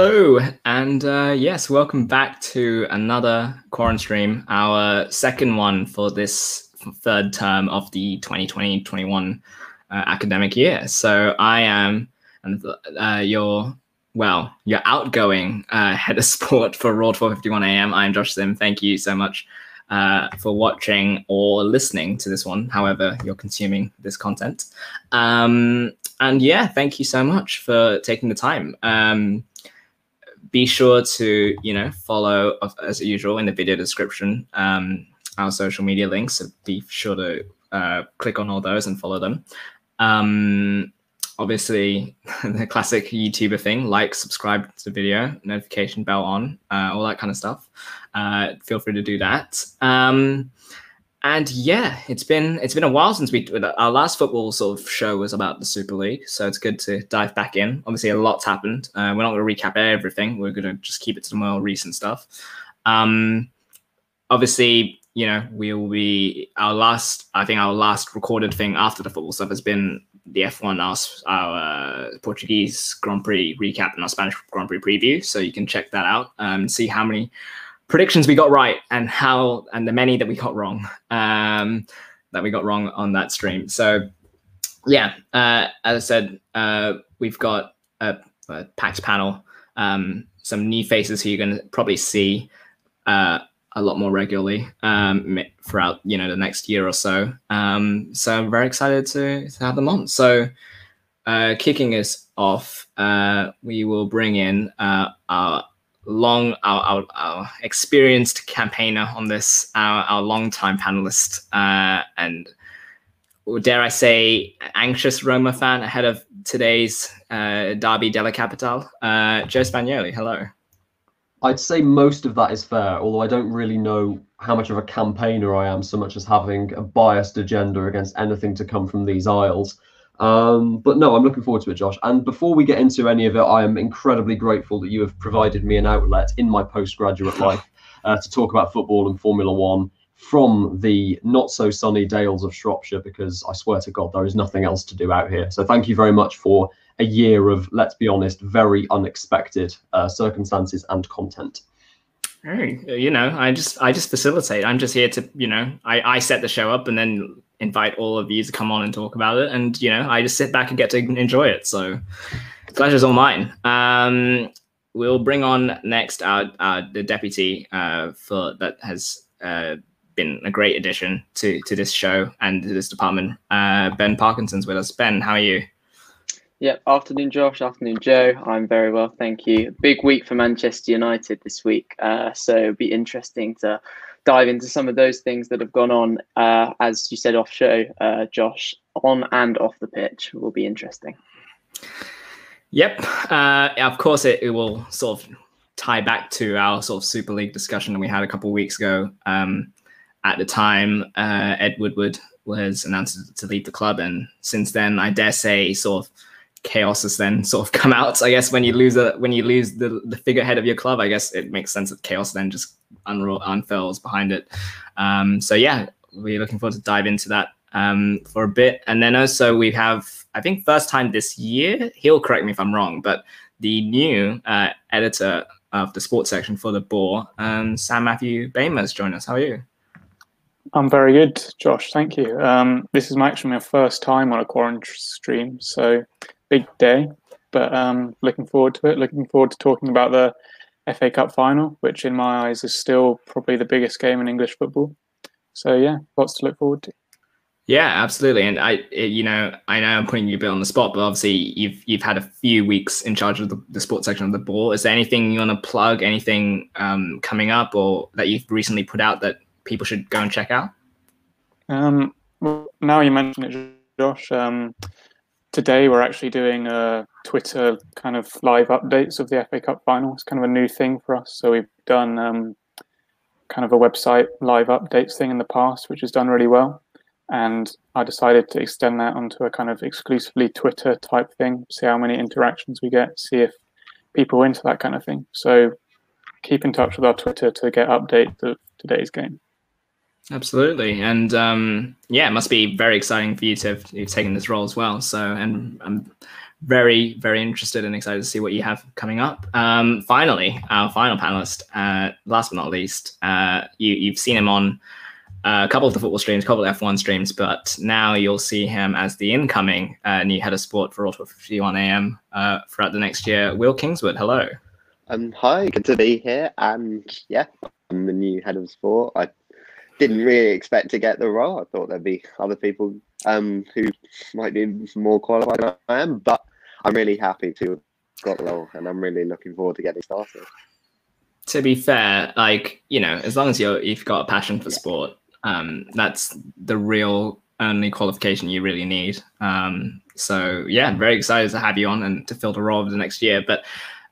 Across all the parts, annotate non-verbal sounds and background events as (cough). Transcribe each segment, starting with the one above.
Hello, and uh, yes, welcome back to another Quarren stream, our second one for this third term of the 2020-21 uh, academic year. So I am and uh, your well, your outgoing uh, head of sport for Raw 451 AM. I'm Josh Sim. Thank you so much uh, for watching or listening to this one, however you're consuming this content. Um, and yeah, thank you so much for taking the time. Um, be sure to you know follow as usual in the video description um, our social media links. So be sure to uh, click on all those and follow them. Um, obviously, (laughs) the classic YouTuber thing: like, subscribe to the video, notification bell on, uh, all that kind of stuff. Uh, feel free to do that. Um, and yeah, it's been it's been a while since we our last football sort of show was about the Super League, so it's good to dive back in. Obviously, a lot's happened. Uh, we're not going to recap everything. We're going to just keep it to the more recent stuff. Um, obviously, you know, we will be our last. I think our last recorded thing after the football stuff has been the F1 our, our uh, Portuguese Grand Prix recap and our Spanish Grand Prix preview. So you can check that out and um, see how many predictions we got right and how and the many that we got wrong um, that we got wrong on that stream. So yeah, uh, as I said, uh, we've got a, a packed panel, um, some new faces who you're going to probably see uh, a lot more regularly um, throughout you know the next year or so. Um, so I'm very excited to, to have them on. So uh, kicking us off, uh, we will bring in uh, our long, our, our, our, experienced campaigner on this, our, our long-time panelist, uh, and dare I say, anxious Roma fan ahead of today's uh, Derby della Capitale, uh, Joe Spagnoli. Hello. I'd say most of that is fair, although I don't really know how much of a campaigner I am, so much as having a biased agenda against anything to come from these aisles. Um, but no, I'm looking forward to it, Josh. And before we get into any of it, I am incredibly grateful that you have provided me an outlet in my postgraduate (laughs) life uh, to talk about football and Formula One from the not so sunny dales of Shropshire, because I swear to God, there is nothing else to do out here. So thank you very much for a year of, let's be honest, very unexpected uh, circumstances and content. Hey, you know, I just I just facilitate. I'm just here to, you know, I I set the show up and then invite all of you to come on and talk about it. And, you know, I just sit back and get to enjoy it. So pleasure's all mine. Um, we'll bring on next our, our the deputy uh, for that has uh, been a great addition to, to this show and to this department. Uh, ben Parkinson's with us. Ben, how are you? Yeah, afternoon, Josh. Afternoon, Joe. I'm very well, thank you. Big week for Manchester United this week, uh, so it'll be interesting to dive into some of those things that have gone on, uh, as you said off show, uh, Josh, on and off the pitch will be interesting. Yep. Uh, of course, it, it, will sort of tie back to our sort of Super League discussion we had a couple of weeks ago. Um, at the time, uh, Ed Woodward was announced to leave the club, and since then, I dare say, sort of chaos has then sort of (laughs) come out. I guess when you lose a when you lose the the figurehead of your club, I guess it makes sense that chaos then just unro- unfurls behind it. Um, so yeah, we're looking forward to dive into that um, for a bit, and then also we have I think first time this year. He'll correct me if I'm wrong, but the new uh, editor of the sports section for the Boar, um, Sam Matthew Bamer, has joined us. How are you? I'm very good, Josh. Thank you. Um, this is actually my first time on a Quarren stream, so big day, but um, looking forward to it. Looking forward to talking about the FA Cup final, which in my eyes is still probably the biggest game in English football. So yeah, lots to look forward to. Yeah, absolutely. And I, it, you know, I know I'm putting you a bit on the spot, but obviously you've you've had a few weeks in charge of the, the sports section of the Boar. Is there anything you want to plug? Anything um, coming up or that you've recently put out that people should go and check out? Um, well, now you mentioned it, Josh. Um, today we're actually doing a Twitter kind of live updates of the FA Cup final. It's kind of a new thing for us. So we've done um, kind of a website live updates thing in the past, which has done really well. And I decided to extend that onto a kind of exclusively Twitter type thing, see how many interactions we get, see if people are into that kind of thing. So keep in touch with our Twitter to get updates of today's game. Absolutely, and um, yeah, it must be very exciting for you to have you've taken this role as well. So, and I'm very, very interested and excited to see what you have coming up. Um, finally, our final panelist, uh, last but not least, uh, you, you've seen him on a couple of the football streams, a couple of F1 streams, but now you'll see him as the incoming uh, new head of sport for Auto 51 AM uh, throughout the next year. Will Kingswood, hello. Um, hi, good to be here. And yeah, I'm the new head of sport. I didn't really expect to get the role. I thought there'd be other people um, who might be more qualified than I am, but I'm really happy to have got the role and I'm really looking forward to getting started. To be fair, like, you know, as long as you're, you've got a passion for sport, um, that's the real only qualification you really need. Um, so yeah, I'm very excited to have you on and to fill the role of the next year. But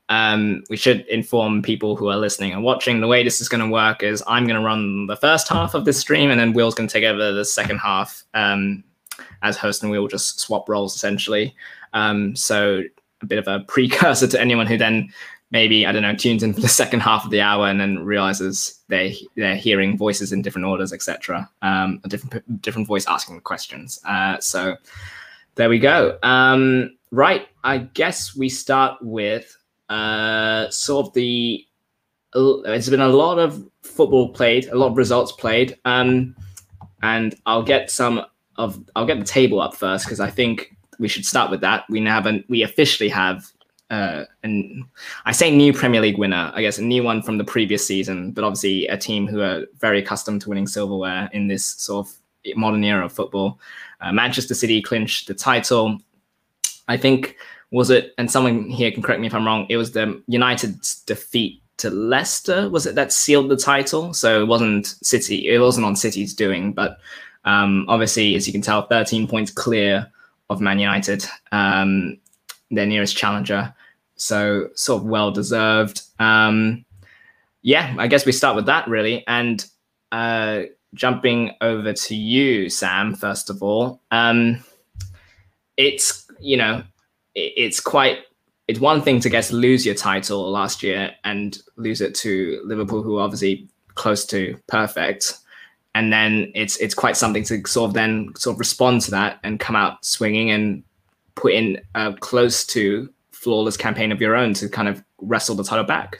um, we should inform people who are listening and watching the way this is going to work is I'm going to run the first half of this stream and then Will's going to take over the second half um, as host and we'll just swap roles essentially. Um, so a bit of a (laughs) precursor to anyone who then maybe I don't know tunes in for the second half of the hour and then realizes they they're hearing voices in different orders, etc. Um, a different different voice asking questions. Uh, so there we go. Um, right, I guess we start with uh, sort of the. It's been a lot of football played, a lot of results played, um, and I'll get some of I'll get the table up first because I think we should start with that. We now have an, we officially have uh, and I say new Premier League winner, I guess a new one from the previous season, but obviously a team who are very accustomed to winning silverware in this sort of modern era of football. Uh, Manchester City clinched the title. I think was it, and someone here can correct me if I'm wrong. It was the United's defeat to Leicester. Was it that sealed the title? So it wasn't City. It wasn't on City's doing, but um, obviously, as you can tell, 13 points clear of Man United, um, their nearest challenger. So sort of well deserved. Um, yeah, I guess we start with that really. And uh, jumping over to you, Sam, first of all. Um, it's, you know, it's quite, it's one thing to guess lose your title last year and lose it to Liverpool, who are obviously close to perfect. And then it's it's quite something to sort of then sort of respond to that and come out swinging and put in a close to flawless campaign of your own to kind of wrestle the title back.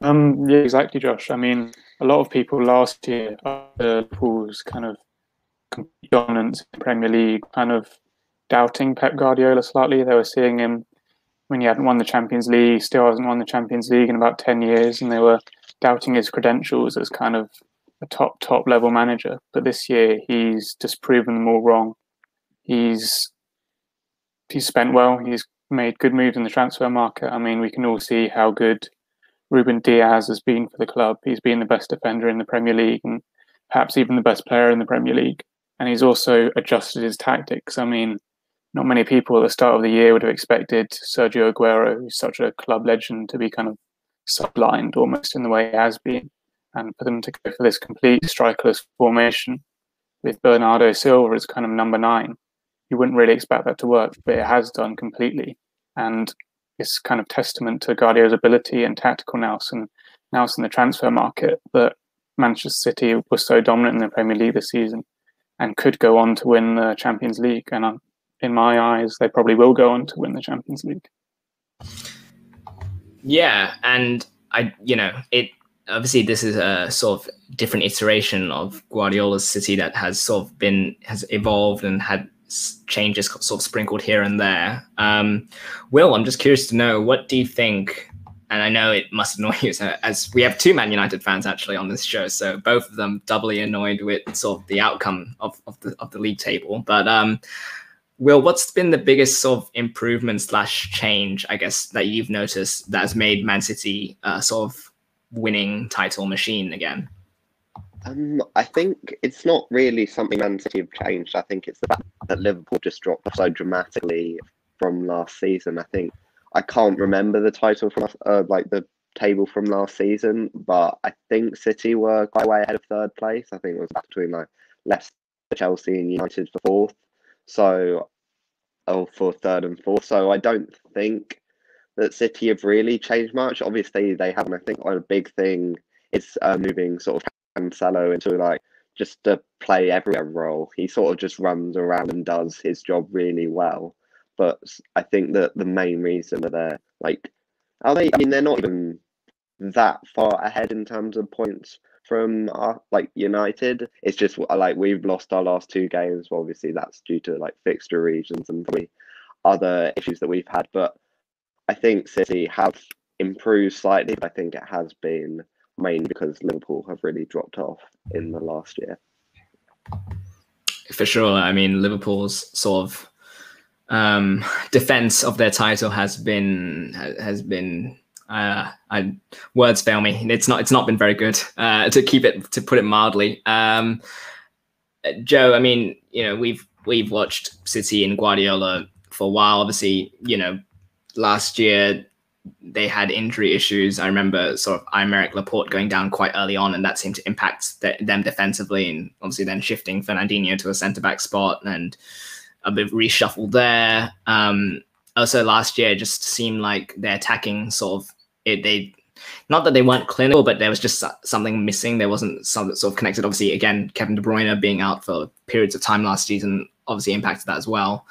Um, yeah, exactly, Josh. I mean, a lot of people last year, Liverpool's kind of dominance in Premier League, kind of doubting Pep Guardiola slightly. They were seeing him when he hadn't won the Champions League, still hasn't won the Champions League in about 10 years, and they were doubting his credentials as kind of a top, top level manager. But this year, he's just proven them all wrong. He's he's spent well. He's made good moves in the transfer market. I mean, we can all see how good Ruben Dias has been for the club. He's been the best defender in the Premier League and perhaps even the best player in the Premier League. And he's also adjusted his tactics. I mean, not many people at the start of the year would have expected Sergio Aguero, who's such a club legend, to be kind of sublined almost in the way he has been. And for them to go for this complete strikerless formation with Bernardo Silva as kind of number nine, you wouldn't really expect that to work, but it has done completely. And it's kind of testament to Guardiola's ability and tactical nous and nous in the transfer market that Manchester City was so dominant in the Premier League this season and could go on to win the Champions League. And um, in my eyes, they probably will go on to win the Champions League. Yeah, and I, you know, it obviously this is a sort of different iteration of Guardiola's City that has sort of been has evolved and had changes sort of sprinkled here and there. Um, Will, I'm just curious to know what do you think? And I know it must annoy you so, as we have two Man United fans actually on this show, so both of them doubly annoyed with sort of the outcome of, of the of the league table. But um, Will, what's been the biggest sort of improvement slash change, I guess, that you've noticed that has made Man City uh, sort of winning title machine again? Um, I think it's not really something Man City have changed. I think it's the fact that Liverpool just dropped so dramatically from last season. I think I can't remember the title from uh, like the table from last season, but I think City were quite way ahead of third place. I think it was between like Leicester, Chelsea, and United for fourth. So, oh, for third and fourth. So I don't think that City have really changed much. Obviously, they haven't. I think a big thing is uh, moving sort of Cancelo into like just to play every role. He sort of just runs around and does his job really well. But I think that the main reason that they're like, are they? I mean, they're not even that far ahead in terms of points from our like United. It's just like we've lost our last two games. Well, obviously, that's due to like fixture regions and probably other issues that we've had. But I think City have improved slightly. But I think it has been mainly because Liverpool have really dropped off in the last year. For sure. I mean, Liverpool's sort of um, (laughs) defense of their title has been has been uh, I, words fail me. It's not it's not been very good uh, to keep it to put it mildly. Um, Joe, I mean, you know, we've we've watched City and Guardiola for a while. Obviously, you know, last year they had injury issues. I remember sort of Aymeric Laporte going down quite early on, and that seemed to impact the, them defensively. And obviously, then shifting Fernandinho to a centre back spot and a bit reshuffled there. Um, also, last year just seemed like their attacking sort of it, they not that they weren't clinical, but there was just something missing. There wasn't something sort of connected. Obviously, again, Kevin De Bruyne being out for periods of time last season obviously impacted that as well.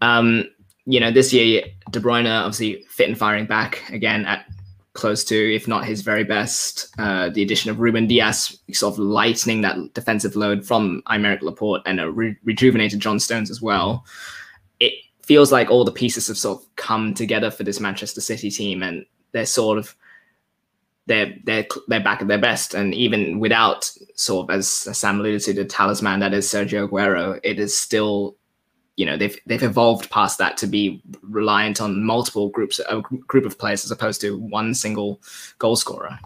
Um, you know, this year De Bruyne obviously fit and firing back again at close to, if not his very best. Uh, the addition of Ruben Dias sort of lightening that defensive load from Aymeric Laporte and a re- rejuvenated John Stones as well. It feels like all the pieces have sort of come together for this Manchester City team, and they're sort of they're they're they're back at their best, and even without sort of as Sam alluded to the talisman that is Sergio Aguero, it is still you know they've they've evolved past that to be reliant on multiple groups a group of players as opposed to one single goal scorer.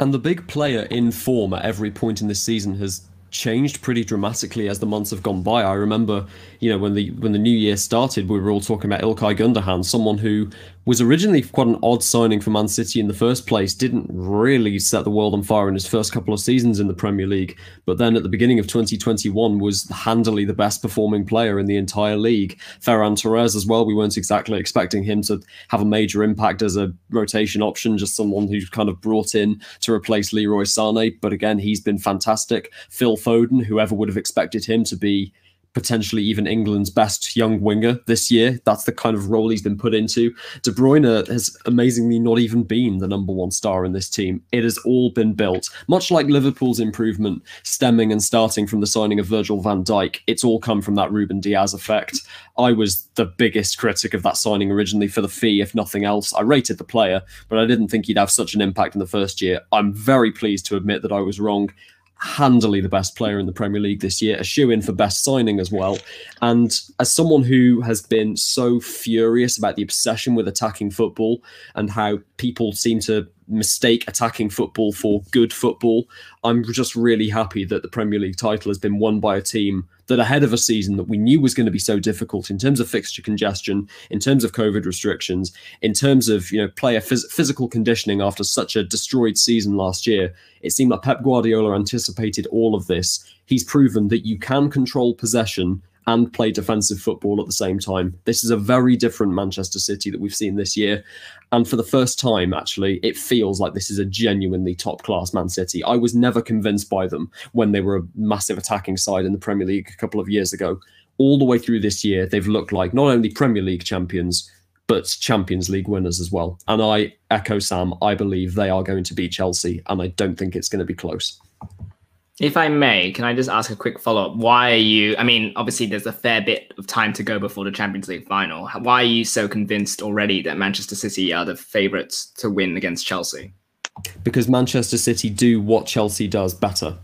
And the big player in form at every point in this season has changed pretty dramatically as the months have gone by. I remember, you know, when the when the new year started, we were all talking about Ilkay Gundogan, someone who was originally quite an odd signing for Man City in the first place, didn't really set the world on fire in his first couple of seasons in the Premier League, but then at the beginning of 2021 was handily the best performing player in the entire league. Ferran Torres as well, we weren't exactly expecting him to have a major impact as a rotation option, just someone who's kind of brought in to replace Leroy Sane, but again, he's been fantastic. Phil Foden, whoever would have expected him to be potentially even England's best young winger this year. That's the kind of role he's been put into. De Bruyne has amazingly not even been the number one star in this team. It has all been built, much like Liverpool's improvement, stemming and starting from the signing of Virgil van Dijk. It's all come from that Ruben Dias effect. I was the biggest critic of that signing originally for the fee, if nothing else. I rated the player, but I didn't think he'd have such an impact in the first year. I'm very pleased to admit that I was wrong handily the best player in the Premier League this year, a shoe in for best signing as well. And as someone who has been so furious about the obsession with attacking football and how people seem to mistake attacking football for good football. I'm just really happy that the Premier League title has been won by a team that ahead of a season that we knew was going to be so difficult in terms of fixture congestion, in terms of COVID restrictions, in terms of you know player phys- physical conditioning after such a destroyed season last year. It seemed like Pep Guardiola anticipated all of this. He's proven that you can control possession and play defensive football at the same time. This is a very different Manchester City that we've seen this year. And for the first time, actually, it feels like this is a genuinely top class Man City. I was never convinced by them when they were a massive attacking side in the Premier League a couple of years ago. All the way through this year, they've looked like not only Premier League champions, but Champions League winners as well. And I echo Sam, I believe they are going to beat Chelsea, and I don't think it's going to be close. If I may, can I just ask a quick follow up? Why are you? I mean, obviously, there's a fair bit of time to go before the Champions League final. Why are you so convinced already that Manchester City are the favourites to win against Chelsea? Because Manchester City do what Chelsea does better.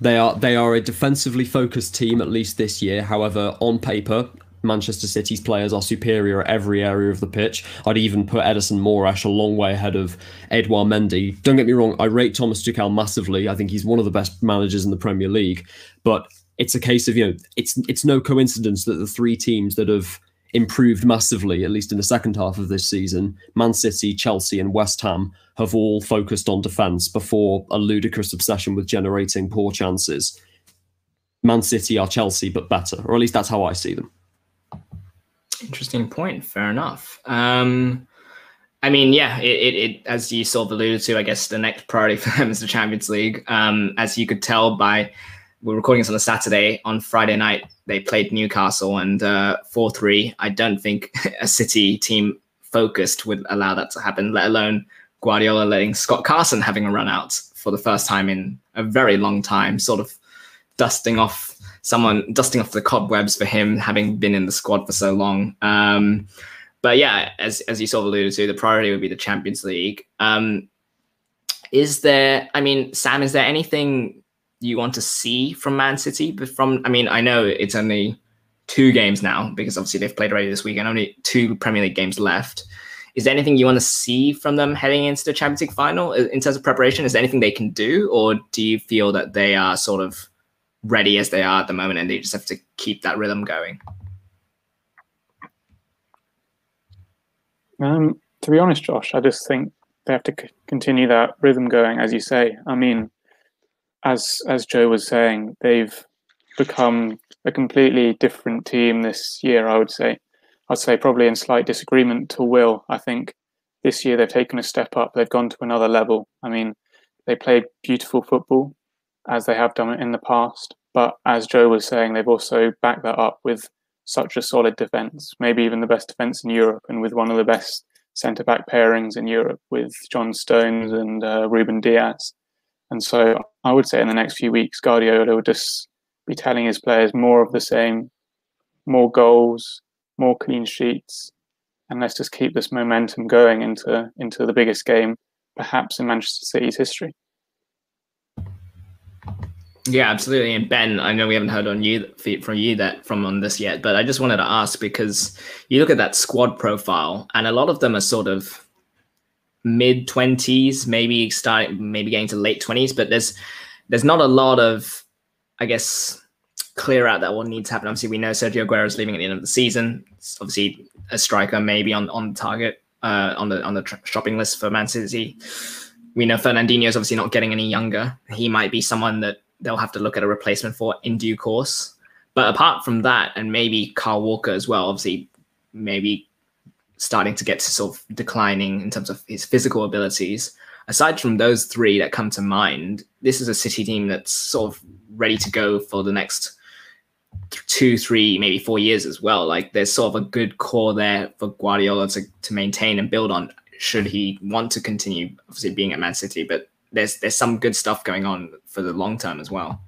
They are they are a defensively focused team at least this year. However, on paper, Manchester City's players are superior at every area of the pitch. I'd even put Ederson Moraes a long way ahead of Edouard Mendy. Don't get me wrong, I rate Thomas Tuchel massively. I think he's one of the best managers in the Premier League. But it's a case of, you know, it's it's no coincidence that the three teams that have improved massively, at least in the second half of this season, Man City, Chelsea, and West Ham have all focused on defence before a ludicrous obsession with generating poor chances. Man City are Chelsea, but better, or at least that's how I see them. Interesting point. Fair enough. Um, I mean, yeah, it, it, it, as you sort of alluded to, I guess the next priority (laughs) for them is the Champions League. Um, as you could tell by we're recording this on a Saturday. On Friday night, they played Newcastle and uh, four uh, three. I don't think (laughs) a City team focused would allow that to happen. Let alone Guardiola letting Scott Carson having a run out for the first time in a very long time, sort of dusting off someone, dusting off the cobwebs for him having been in the squad for so long. Um, but yeah, as as you sort of alluded to, the priority would be the Champions League. Um, is there? I mean, Sam, is there anything you want to see from Man City? But from, I mean, I know it's only two games now because obviously they've played already this week and only two Premier League games left. Is there anything you want to see from them heading into the Champions League final in terms of preparation? Is there anything they can do, or do you feel that they are sort of ready as they are at the moment and they just have to keep that rhythm going? Um, to be honest, Josh, I just think they have to c- continue that rhythm going, as you say. I mean, as as Joe was saying, they've become a completely different team this year. I would say, I'd say probably in slight disagreement to Will. I think this year they've taken a step up. They've gone to another level. I mean, they played beautiful football as they have done in the past. But as Joe was saying, they've also backed that up with such a solid defence, maybe even the best defence in Europe, and with one of the best centre back pairings in Europe with John Stones and uh, Ruben Dias. And so I would say in the next few weeks, Guardiola will just be telling his players more of the same, more goals, more clean sheets, and let's just keep this momentum going into into the biggest game, perhaps in Manchester City's history. Yeah, absolutely. And Ben, I know we haven't heard on you from you that from on this yet, but I just wanted to ask because you look at that squad profile, and a lot of them are sort of mid twenties, maybe starting, maybe getting to late twenties, but there's there's not a lot of, I guess, clear out that will need to happen. Obviously, we know Sergio Aguero is leaving at the end of the season. It's obviously, a striker maybe on on the target uh, on the on the tr- shopping list for Man City. We know Fernandinho is obviously not getting any younger. He might be someone that they'll have to look at a replacement for in due course. But apart from that, and maybe Kyle Walker as well, obviously, maybe starting to get to sort of declining in terms of his physical abilities. Aside from those three that come to mind, this is a City team that's sort of ready to go for the next two, three, maybe four years as well. Like there's sort of a good core there for Guardiola to, to maintain and build on should he want to continue obviously being at Man City. But there's there's some good stuff going on for the long term as well.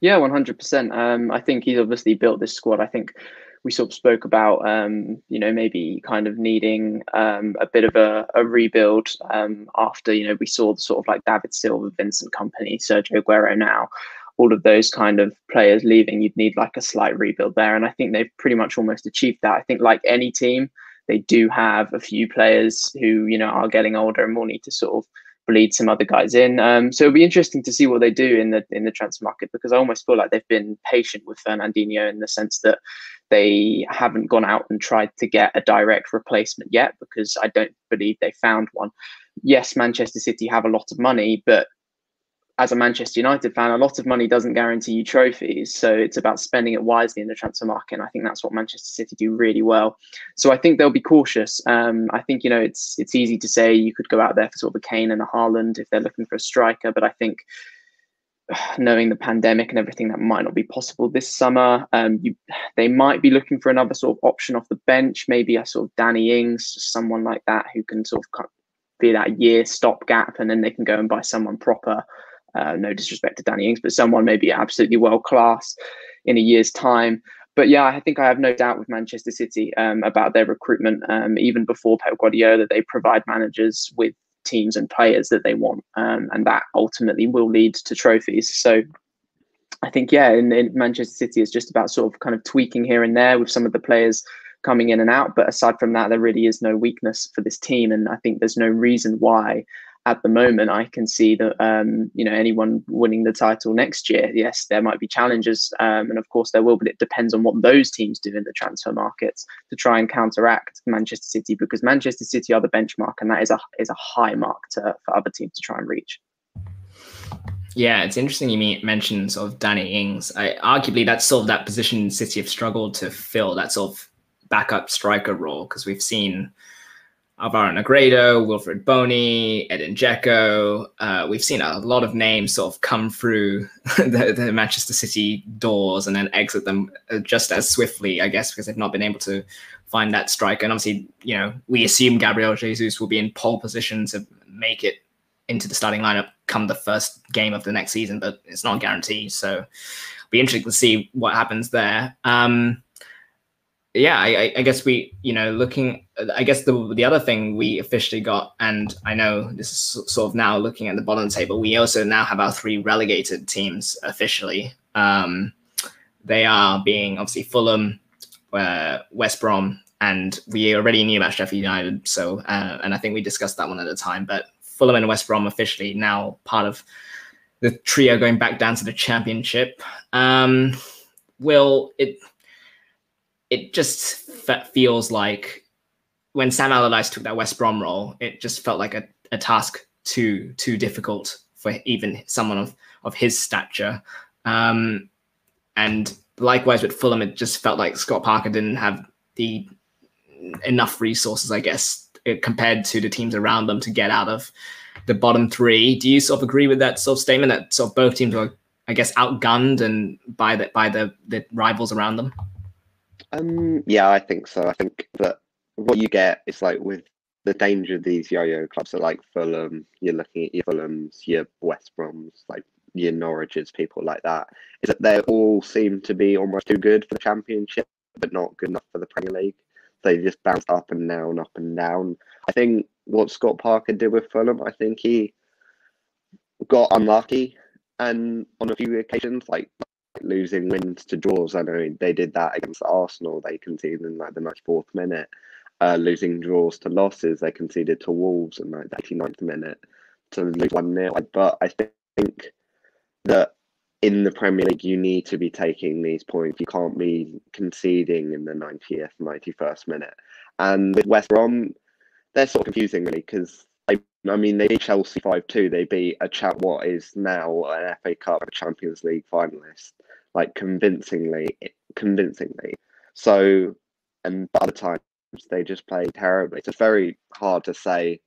Yeah, one hundred percent. Um, I think he's obviously built this squad. I think we sort of spoke about, um, you know, maybe kind of needing um, a bit of a, a rebuild um, after, you know, we saw the sort of like David Silva, Vincent Kompany, Sergio Aguero now, all of those kind of players leaving, you'd need like a slight rebuild there. And I think they've pretty much almost achieved that. I think like any team, they do have a few players who, you know, are getting older and will need to sort of bleed some other guys in. Um, so it'll be interesting to see what they do in the in the transfer market because I almost feel like they've been patient with Fernandinho in the sense that they haven't gone out and tried to get a direct replacement yet because I don't believe they found one. Yes, Manchester City have a lot of money, but as a Manchester United fan, a lot of money doesn't guarantee you trophies. So it's about spending it wisely in the transfer market. And I think that's what Manchester City do really well. So I think they'll be cautious. Um, I think, you know, it's it's easy to say you could go out there for sort of a Kane and a Haaland if they're looking for a striker. But I think (sighs) knowing the pandemic and everything that might not be possible this summer, um, you, they might be looking for another sort of option off the bench, maybe a sort of Danny Ings, someone like that who can sort of be that year stopgap and then they can go and buy someone proper uh, no disrespect to Danny Ings, but someone maybe absolutely world class in a year's time. But yeah, I think I have no doubt with Manchester City um, about their recruitment. Um, even before Pep Guardiola, that they provide managers with teams and players that they want, um, and that ultimately will lead to trophies. So I think yeah, in, in, Manchester City, it's just about sort of kind of tweaking here and there with some of the players coming in and out. But aside from that, there really is no weakness for this team, and I think there's no reason why at the moment, I can see that um, you know anyone winning the title next year. Yes, there might be challenges, um, and of course there will, but it depends on what those teams do in the transfer markets to try and counteract Manchester City because Manchester City are the benchmark, and that is a is a high mark to, for other teams to try and reach. Yeah, it's interesting you mentioned sort of Danny Ings. I, arguably, that's sort of that position City have struggled to fill, that sort of backup striker role, because we've seen Alvaro Negredo, Wilfred Bony, Edin Dzeko. Uh, we've seen a lot of names sort of come through (laughs) the, the, Manchester City doors and then exit them uh, just as swiftly, I guess, because they've not been able to find that striker. And obviously, you know, we assume Gabriel Jesus will be in pole position to make it into the starting lineup come the first game of the next season, but it's not guaranteed. So be interesting to see what happens there. Um, yeah, I, I, guess we, you know, looking, I guess the the other thing we officially got, and I know this is sort of now looking at the bottom table, we also now have our three relegated teams officially. Um, they are being obviously Fulham, uh, West Brom, and we already knew about Sheffield United. So, uh, and I think we discussed that one at the time, but Fulham and West Brom officially now part of the trio going back down to the championship. Um, will it? It just feels like when Sam Allardyce took that West Brom role, it just felt like a, a task too too difficult for even someone of of his stature. Um, and likewise with Fulham, it just felt like Scott Parker didn't have the enough resources, I guess, compared to the teams around them to get out of the bottom three. Do you sort of agree with that sort of statement that sort of both teams were, I guess, outgunned and by the by the the rivals around them? Um, yeah, I think so. I think that what you get is like with the danger of these yo-yo clubs are like Fulham. You're looking at your Fulhams, your West Broms, like your Norwiches, people like that. Is that they all seem to be almost too good for the Championship, but not good enough for the Premier League. They just bounce up and down, up and down. I think what Scott Parker did with Fulham, I think he got unlucky and on a few occasions, like losing wins to draws. I know they did that against Arsenal. They conceded in like the 94th minute. Uh, losing draws to losses, they conceded to Wolves in like the 89th minute to lose 1 0. But I think that in the Premier League, you need to be taking these points. You can't be conceding in the 90th, 91st minute. And with West Brom, they're sort of confusing really because I, mean, they beat Chelsea 5 2. They beat a chat what is now an FA Cup Champions League finalist like convincingly, convincingly. So, and other times they just play terribly. It's very hard to say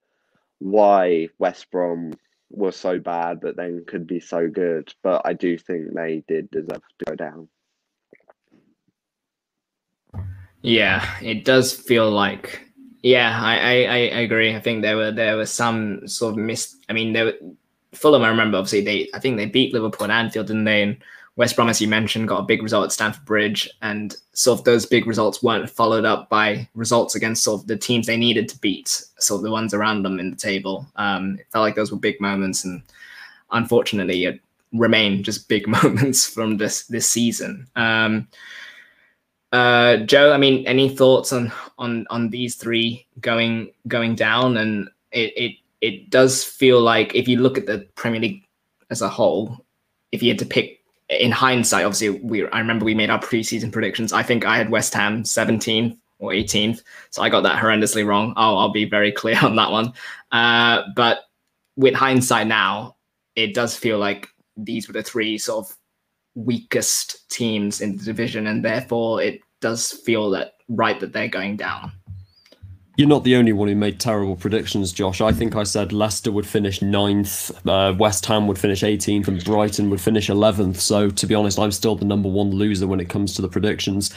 why West Brom was so bad, but then could be so good. But I do think they did deserve to go down. Yeah, it does feel like. Yeah, I, I, I agree. I think there were there were some sort of missed. I mean, there were Fulham. I remember obviously they. I think they beat Liverpool and Anfield, didn't they? And West Brom, as you mentioned, got a big result at Stamford Bridge, and sort of those big results weren't followed up by results against sort of the teams they needed to beat, sort of the ones around them in the table. Um, it felt like those were big moments, and unfortunately, it remain just big (laughs) moments from this this season. Um, uh, Joe, I mean, any thoughts on on on these three going going down? And it it it does feel like if you look at the Premier League as a whole, if you had to pick in hindsight, obviously, we I remember we made our preseason predictions. I think I had West Ham 17th or 18th, so I got that horrendously wrong. I'll, I'll be very (laughs) clear on that one. Uh, but with hindsight now, it does feel like these were the three sort of weakest teams in the division, and therefore it does feel that right that they're going down. You're not the only one who made terrible predictions, Josh. I think I said Leicester would finish ninth, uh, West Ham would finish 18th, and Brighton would finish 11th. So, to be honest, I'm still the number one loser when it comes to the predictions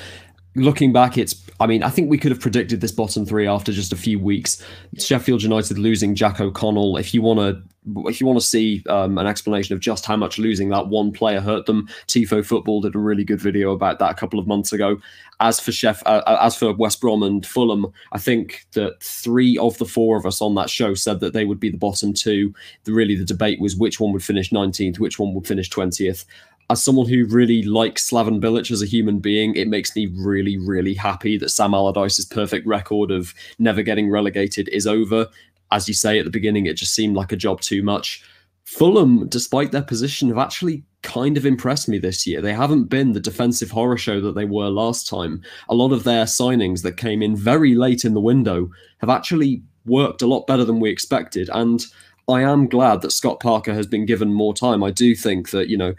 looking back, it's. I mean, I think we could have predicted this bottom three after just a few weeks. Sheffield United losing Jack O'Connell. If you want to, if you want to see um, an explanation of just how much losing that one player hurt them, Tifo Football did a really good video about that a couple of months ago. As for Chef, uh, uh, as for West Brom and Fulham, I think that three of the four of us on that show said that they would be the bottom two. The, really, the debate was which one would finish 19th, which one would finish 20th as someone who really likes Slaven Bilic as a human being, it makes me really, really happy that Sam Allardyce's perfect record of never getting relegated is over. As you say at the beginning, it just seemed like a job too much. Fulham, despite their position, have actually kind of impressed me this year. They haven't been the defensive horror show that they were last time. A lot of their signings that came in very late in the window have actually worked a lot better than we expected. And I am glad that Scott Parker has been given more time. I do think that, you know,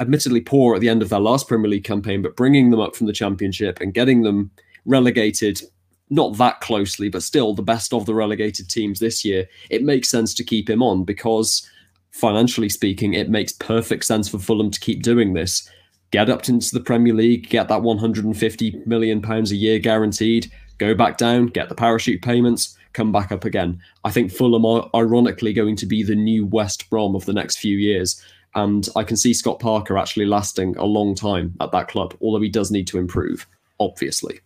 admittedly poor at the end of their last Premier League campaign, but bringing them up from the Championship and getting them relegated not that closely, but still the best of the relegated teams this year, it makes sense to keep him on because financially speaking, it makes perfect sense for Fulham to keep doing this. Get up into the Premier League, get that 150 million pounds a year guaranteed, go back down, get the parachute payments, come back up again. I think Fulham are ironically going to be the new West Brom of the next few years. And I can see Scott Parker actually lasting a long time at that club, although he does need to improve, obviously.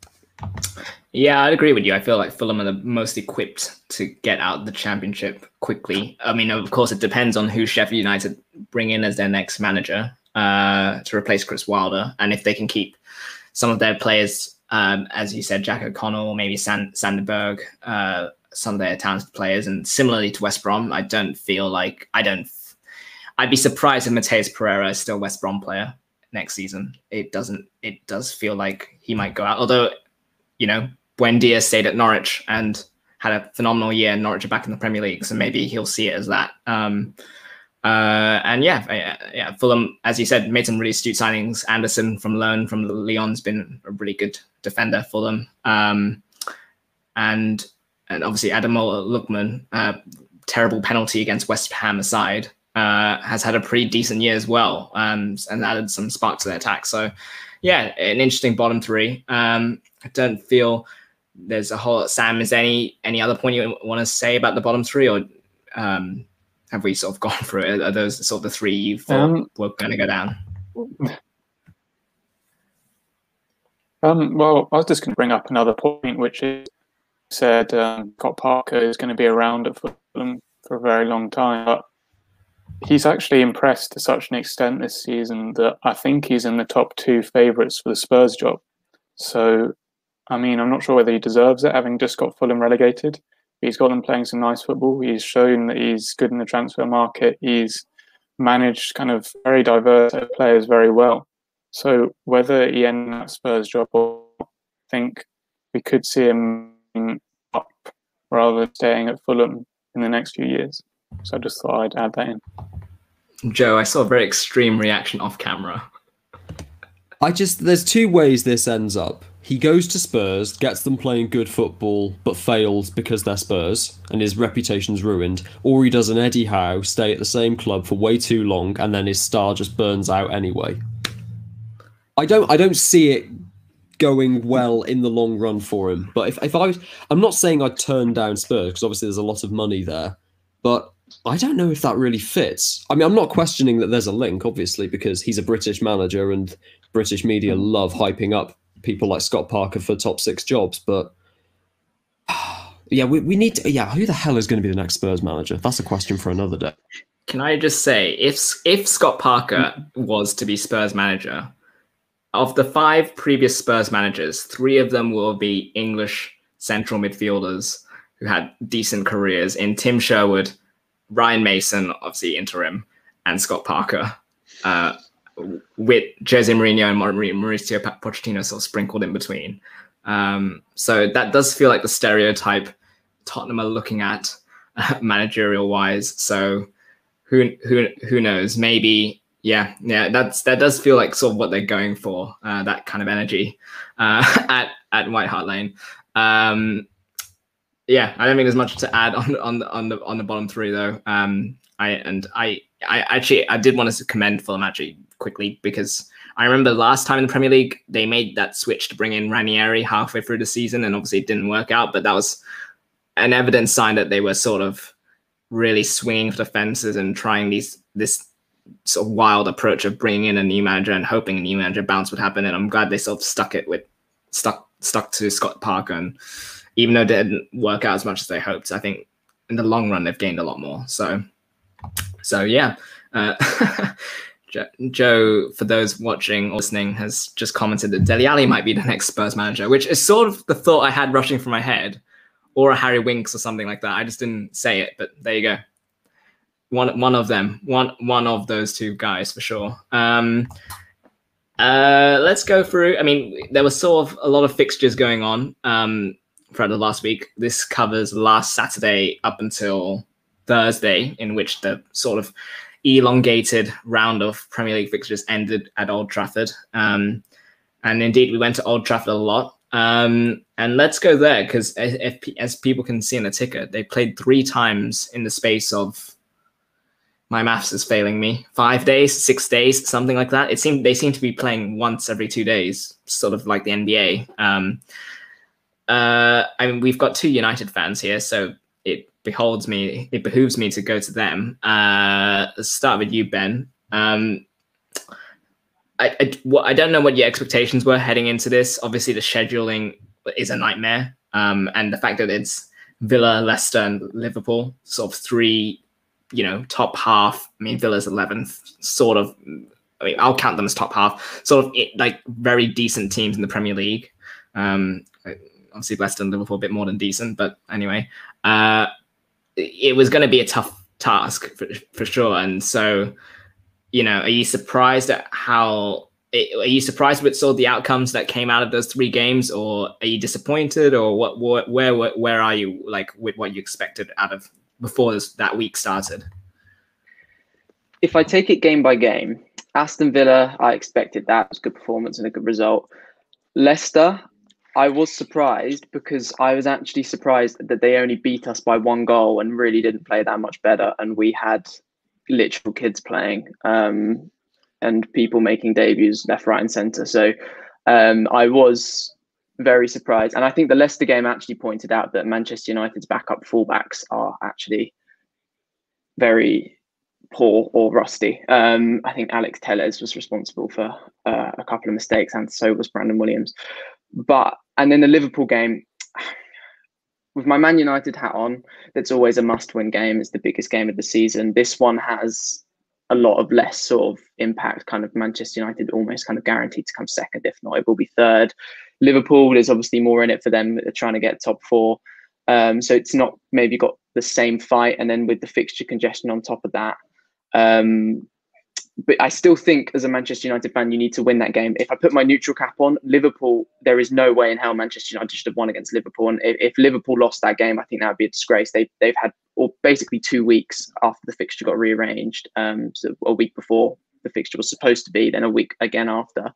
Yeah, I'd agree with you. I feel like Fulham are the most equipped to get out the championship quickly. I mean, of course, it depends on who Sheffield United bring in as their next manager uh, to replace Chris Wilder, and if they can keep some of their players, um, as you said, Jack O'Connell, maybe Sand- Sandberg, uh, some of their talented players, and similarly to West Brom, I don't feel like I don't. I'd be surprised if Matheus Pereira is still West Brom player next season. It doesn't. It does feel like he might go out, although you know Buendia stayed at Norwich and had a phenomenal year. Norwich are back in the Premier League, so maybe he'll see it as that. Um, uh, and yeah, yeah, Fulham, as you said, made some really astute signings. Andersen from loan from Lyon's been a really good defender for them. Um, and and obviously Adam Lookman, uh, terrible penalty against West Ham aside, uh, has had a pretty decent year as well, um, and added some spark to their attack. So yeah, an interesting bottom three. Um, I don't feel there's a whole Sam. Is there any any other point you want to say about the bottom three, or um, have we sort of (laughs) gone through it? Are those sort of the three you thought um, were going to go down? Um, well, I was just going to bring up another point, which is said um, Scott Parker is going to be around at Fulham for a very long time, but he's actually impressed to such an extent this season that I think he's in the top two favourites for the Spurs job. So I mean, I'm not sure whether he deserves it, having just got Fulham relegated. He's got them playing some nice football. He's shown that he's good in the transfer market. He's managed kind of very diverse players very well. So whether he ends that Spurs job or I think we could see him up rather than staying at Fulham in the next few years. So I just thought I'd add that in. Joe, I saw a very extreme reaction off camera. I just there's two ways this ends up he goes to Spurs, gets them playing good football, but fails because they're Spurs and his reputation's ruined. Or he does an Eddie Howe, stay at the same club for way too long, and then his star just burns out anyway. I don't I don't see it going well in the long run for him. But if, if I was, I'm not saying I'd turn down Spurs because obviously there's a lot of money there, but I don't know if that really fits. I mean, I'm not questioning that there's a link, obviously, because he's a British manager and British media mm. love hyping up people like Scott Parker for top six jobs, but (sighs) yeah, we, we need to. Yeah, who the hell is going to be the next Spurs manager? That's a question for another day. Can I just say, if if Scott Parker mm. was to be Spurs manager, of the five previous Spurs managers, three of them will be English central midfielders who had decent careers in Tim Sherwood, Ryan Mason, obviously interim, and Scott Parker. Uh, with Jose Mourinho and Mauricio Pochettino sort of sprinkled in between. Um, so that does feel like the stereotype Tottenham are looking at (laughs) uh, managerial wise. So who who who knows? Maybe yeah yeah that's that does feel like sort of what they're going for uh, that kind of energy uh, (laughs) at at White Hart Lane. Um, yeah, I don't think there's much to add on on the on the on the bottom three though. Um, I and I I actually I did want to commend Fulham actually quickly because I remember last time in the Premier League they made that switch to bring in Ranieri halfway through the season, and obviously it didn't work out. But that was an evident sign that they were sort of really swinging for the fences and trying these this sort of wild approach of bringing in a new manager and hoping a new manager bounce would happen. And I'm glad they sort of stuck it with stuck stuck to Scott Parker. And even though it didn't work out as much as they hoped, I think in the long run they've gained a lot more. So so yeah. Uh, (laughs) Joe, for those watching or listening, has just commented that Dele Alli might be the next Spurs manager, which is sort of the thought I had rushing from my head, or a Harry Winks or something like that. I just didn't say it, but there you go. One one of them, one one of those two guys for sure. Um, uh, let's go through. I mean, there was sort of a lot of fixtures going on um, throughout the last week. This covers last Saturday up until Thursday, in which the sort of elongated round of Premier League fixtures ended at Old Trafford. Um, and indeed, we went to Old Trafford a lot. Um, and let's go there because as people can see in the ticket, they played three times in the space of my maths is failing me. Five days, six days, something like that. It seemed they seem to be playing once every two days, sort of like the NBA. Um, uh, I mean, we've got two United fans here, so it beholds me, it behooves me to go to them. Uh, let's start with you, Ben. Um, I, I, well, I don't know what your expectations were heading into this. Obviously, the scheduling is a nightmare, um, and the fact that it's Villa, Leicester, and Liverpool, sort of three, you know, top half. I mean, Villa's eleventh, sort of. I mean, I'll count them as top half, sort of it, like very decent teams in the Premier League. Um, obviously, Leicester and Liverpool a bit more than decent, but anyway, uh, it was going to be a tough task for, for sure. And so, you know, are you surprised at how? Are you surprised with all the outcomes that came out of those three games, or are you disappointed, or what? what where, where where are you like with what you expected out of before this, that week started? If I take it game by game, Aston Villa, I expected that it was a good performance and a good result. Leicester, I was surprised because I was actually surprised that they only beat us by one goal and really didn't play that much better. And we had literal kids playing um, and people making debuts left, right, and centre. So um, I was very surprised. And I think the Leicester game actually pointed out that Manchester United's backup fullbacks are actually very poor or rusty. Um, I think Alex Telles was responsible for uh, a couple of mistakes, and so was Brandon Williams. But and then the Liverpool game, (sighs) with my Man United hat on, that's always a must-win game. It's the biggest game of the season. This one has a lot of less sort of impact. Kind of Manchester United almost kind of guaranteed to come second. If not, it will be third. Liverpool, there's obviously more in it for them. They're trying to get top four. Um, so it's not maybe got the same fight. And then with the fixture congestion on top of that, um, but I still think as a Manchester United fan, you need to win that game. If I put my neutral cap on Liverpool, there is no way in hell Manchester United should have won against Liverpool. And if, if Liverpool lost that game, I think that would be a disgrace. They they've had or basically two weeks after the fixture got rearranged, um, so a week before the fixture was supposed to be, then a week again after,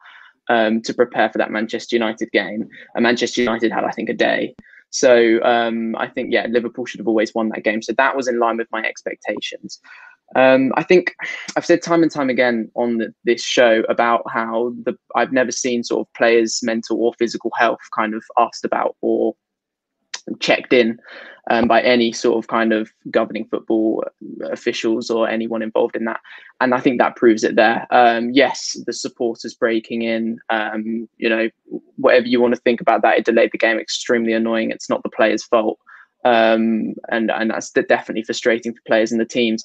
um, to prepare for that Manchester United game. And Manchester United had, I think, a day. So um, I think yeah, Liverpool should have always won that game. So that was in line with my expectations. Um, I think I've said time and time again on the, this show about how the I've never seen sort of players' mental or physical health kind of asked about or checked in um, by any sort of kind of governing football officials or anyone involved in that. And I think that proves it there. Um, yes, the supporters breaking in, um, you know, whatever you want to think about that, it delayed the game extremely annoying. It's not the players' fault. Um, and and that's definitely frustrating for players and the teams.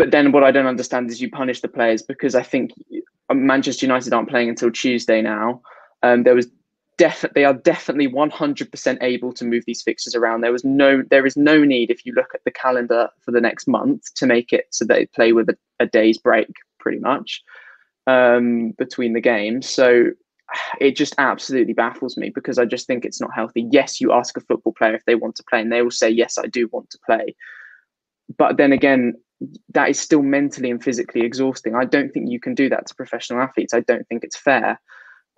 But then what I don't understand is you punish the players because I think Manchester United aren't playing until Tuesday now. Um, there was definitely they are definitely 100% able to move these fixtures around. There was no there is no need if you look at the calendar for the next month to make it so they play with a, a day's break pretty much um, between the games. So (sighs) it just absolutely baffles me because I just think it's not healthy. Yes, you ask a football player if they want to play, and they will say, Yes, I do want to play. But then again, that is still mentally and physically exhausting. I don't think you can do that to professional athletes. I don't think it's fair.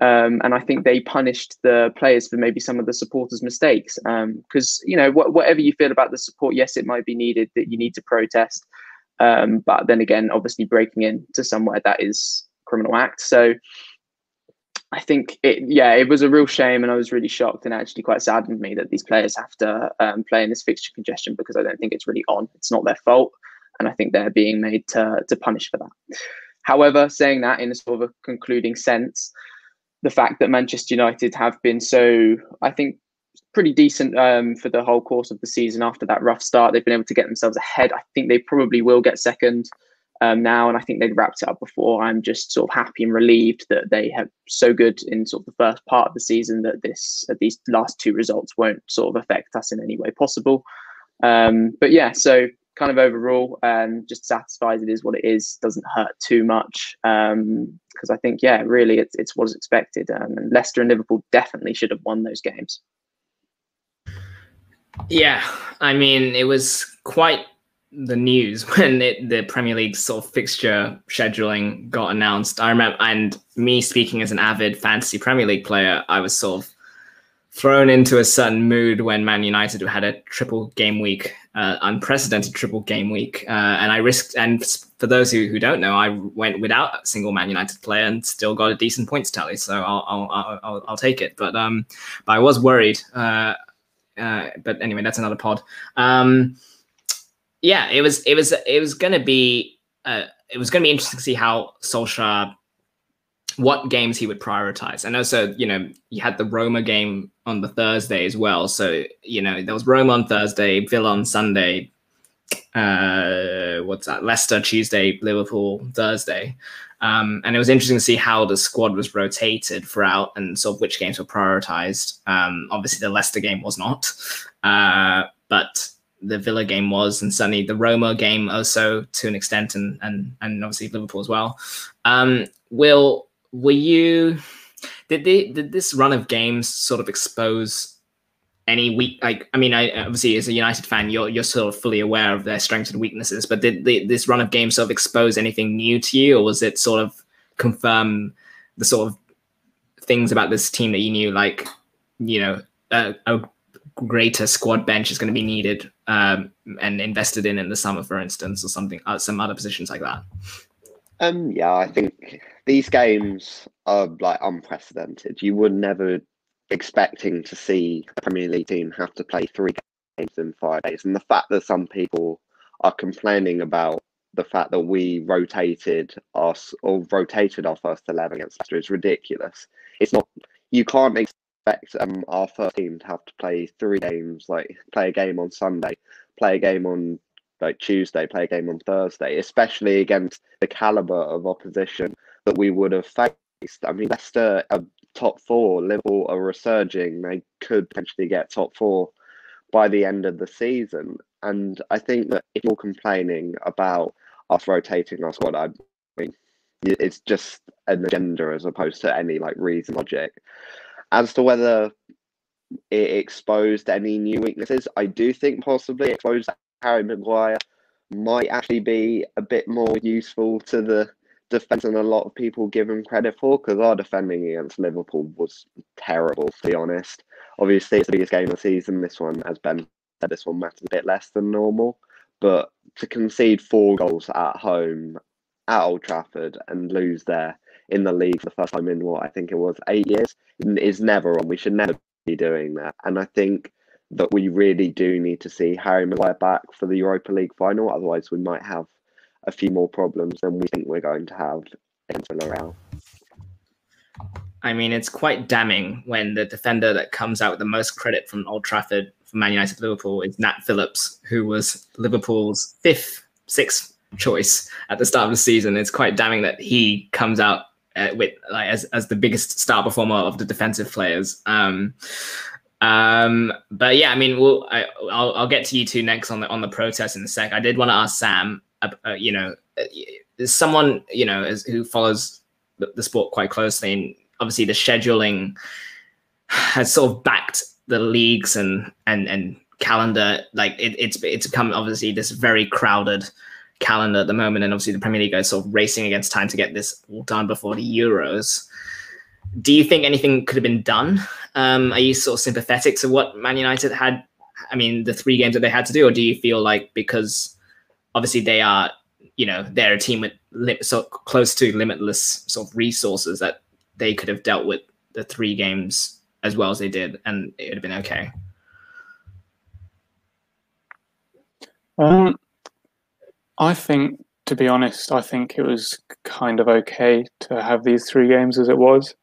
Um, and I think they punished the players for maybe some of the supporters' mistakes. Because um, you know, wh- whatever you feel about the support, yes, it might be needed that you need to protest. Um, but then again, obviously breaking into somewhere that is criminal act. So I think it, yeah, it was a real shame, and I was really shocked and actually quite saddened me that these players have to um, play in this fixture congestion because I don't think it's really on. It's not their fault, and I think they're being made to to punish for that. However, saying that in a sort of a concluding sense, the fact that Manchester United have been so, I think, pretty decent um, for the whole course of the season after that rough start, they've been able to get themselves ahead. I think they probably will get second um, now, and I think they'd wrapped it up before. I'm just sort of happy and relieved that they have so good in sort of the first part of the season that this uh, these last two results won't sort of affect us in any way possible. Um, but yeah, so kind of overall, um, just satisfied it is what it is. Doesn't hurt too much because um, I think yeah, really it's it's what is expected. Um, and Leicester and Liverpool definitely should have won those games. Yeah, I mean it was quite the news (laughs) when it, the Premier League sort of fixture scheduling got announced. I remember, and me speaking as an avid fantasy Premier League player, I was sort of thrown into a certain mood when Man United had a triple game week, uh, unprecedented triple game week, uh, and I risked. And for those who, who don't know, I went without a single Man United player and still got a decent points tally, so I'll I'll I'll, I'll take it. But um, but I was worried. Uh, uh, but anyway, that's another pod. Um, yeah, it was it was it was gonna be uh, it was gonna be interesting to see how Solskjaer what games he would prioritize. And also, you know, you had the Roma game on the Thursday as well. So, you know, there was Roma on Thursday, Villa on Sunday, uh, what's that? Leicester Tuesday, Liverpool Thursday. Um, and it was interesting to see how the squad was rotated throughout and sort of which games were prioritized. Um, obviously, the Leicester game was not, uh, but the Villa game was, and certainly the Roma game also to an extent, and and and obviously Liverpool as well. Um, will were you did they did this run of games sort of expose any weak like i mean i obviously as a united fan you're you're sort of fully aware of their strengths and weaknesses but did this run of games sort of expose anything new to you or was it sort of confirm the sort of things about this team that you knew like you know a, a greater squad bench is going to be needed um, and invested in in the summer for instance or something uh, some other positions like that? Um yeah i think these games are like unprecedented. You were never expecting to see a Premier League team have to play three games in five days. And the fact that some people are complaining about the fact that we rotated us or rotated our first eleven against Leicester is ridiculous. It's not you can't expect um, our first team to have to play three games, like play a game on Sunday, play a game on like Tuesday, play a game on Thursday, especially against the caliber of opposition that we would have faced. I mean, Leicester are top four, Liverpool are resurging. They could potentially get top four by the end of the season. And I think that if you're complaining about us rotating our squad, I mean, it's just an agenda as opposed to any like reason logic. As to whether it exposed any new weaknesses, I do think possibly exposed Harry Maguire might actually be a bit more useful to the defense than a lot of people give him credit for because our defending against Liverpool was terrible, to be honest. Obviously, it's the biggest game of the season. This one, as Ben said, this one matters a bit less than normal. But to concede four goals at home at Old Trafford and lose there in the league for the first time in what I think it was eight years is never on. We should never be doing that. And I think that we really do need to see Harry Maguire back for the Europa League final. Otherwise, we might have a few more problems than we think we're going to have against Villarreal. I mean, it's quite damning when the defender that comes out with the most credit from Old Trafford for Man United Liverpool is Nat Phillips, who was Liverpool's fifth, sixth choice at the start of the season. It's quite damning that he comes out uh, with like as, as the biggest star performer of the defensive players. Um, um, but yeah, I mean, we'll, I, will I'll get to you two next on the on the protest in a sec. I did want to ask Sam uh, you know, someone you know who follows the, the, sport quite closely, and obviously the scheduling has sort of backed the leagues and and and calendar. Like it, it's it's become obviously this very crowded calendar at the moment, and obviously the Premier League is sort of racing against time to get this all done before the Euros. Do you think anything could have been done? Um, are you sort of sympathetic to what Man United had? I mean, the three games that they had to do, or do you feel like because obviously they are you know they're a team with li- so close to limitless sort of resources that they could have dealt with the three games as well as they did and it would have been okay. Um i think to be honest i think it was kind of okay to have these three games as it was.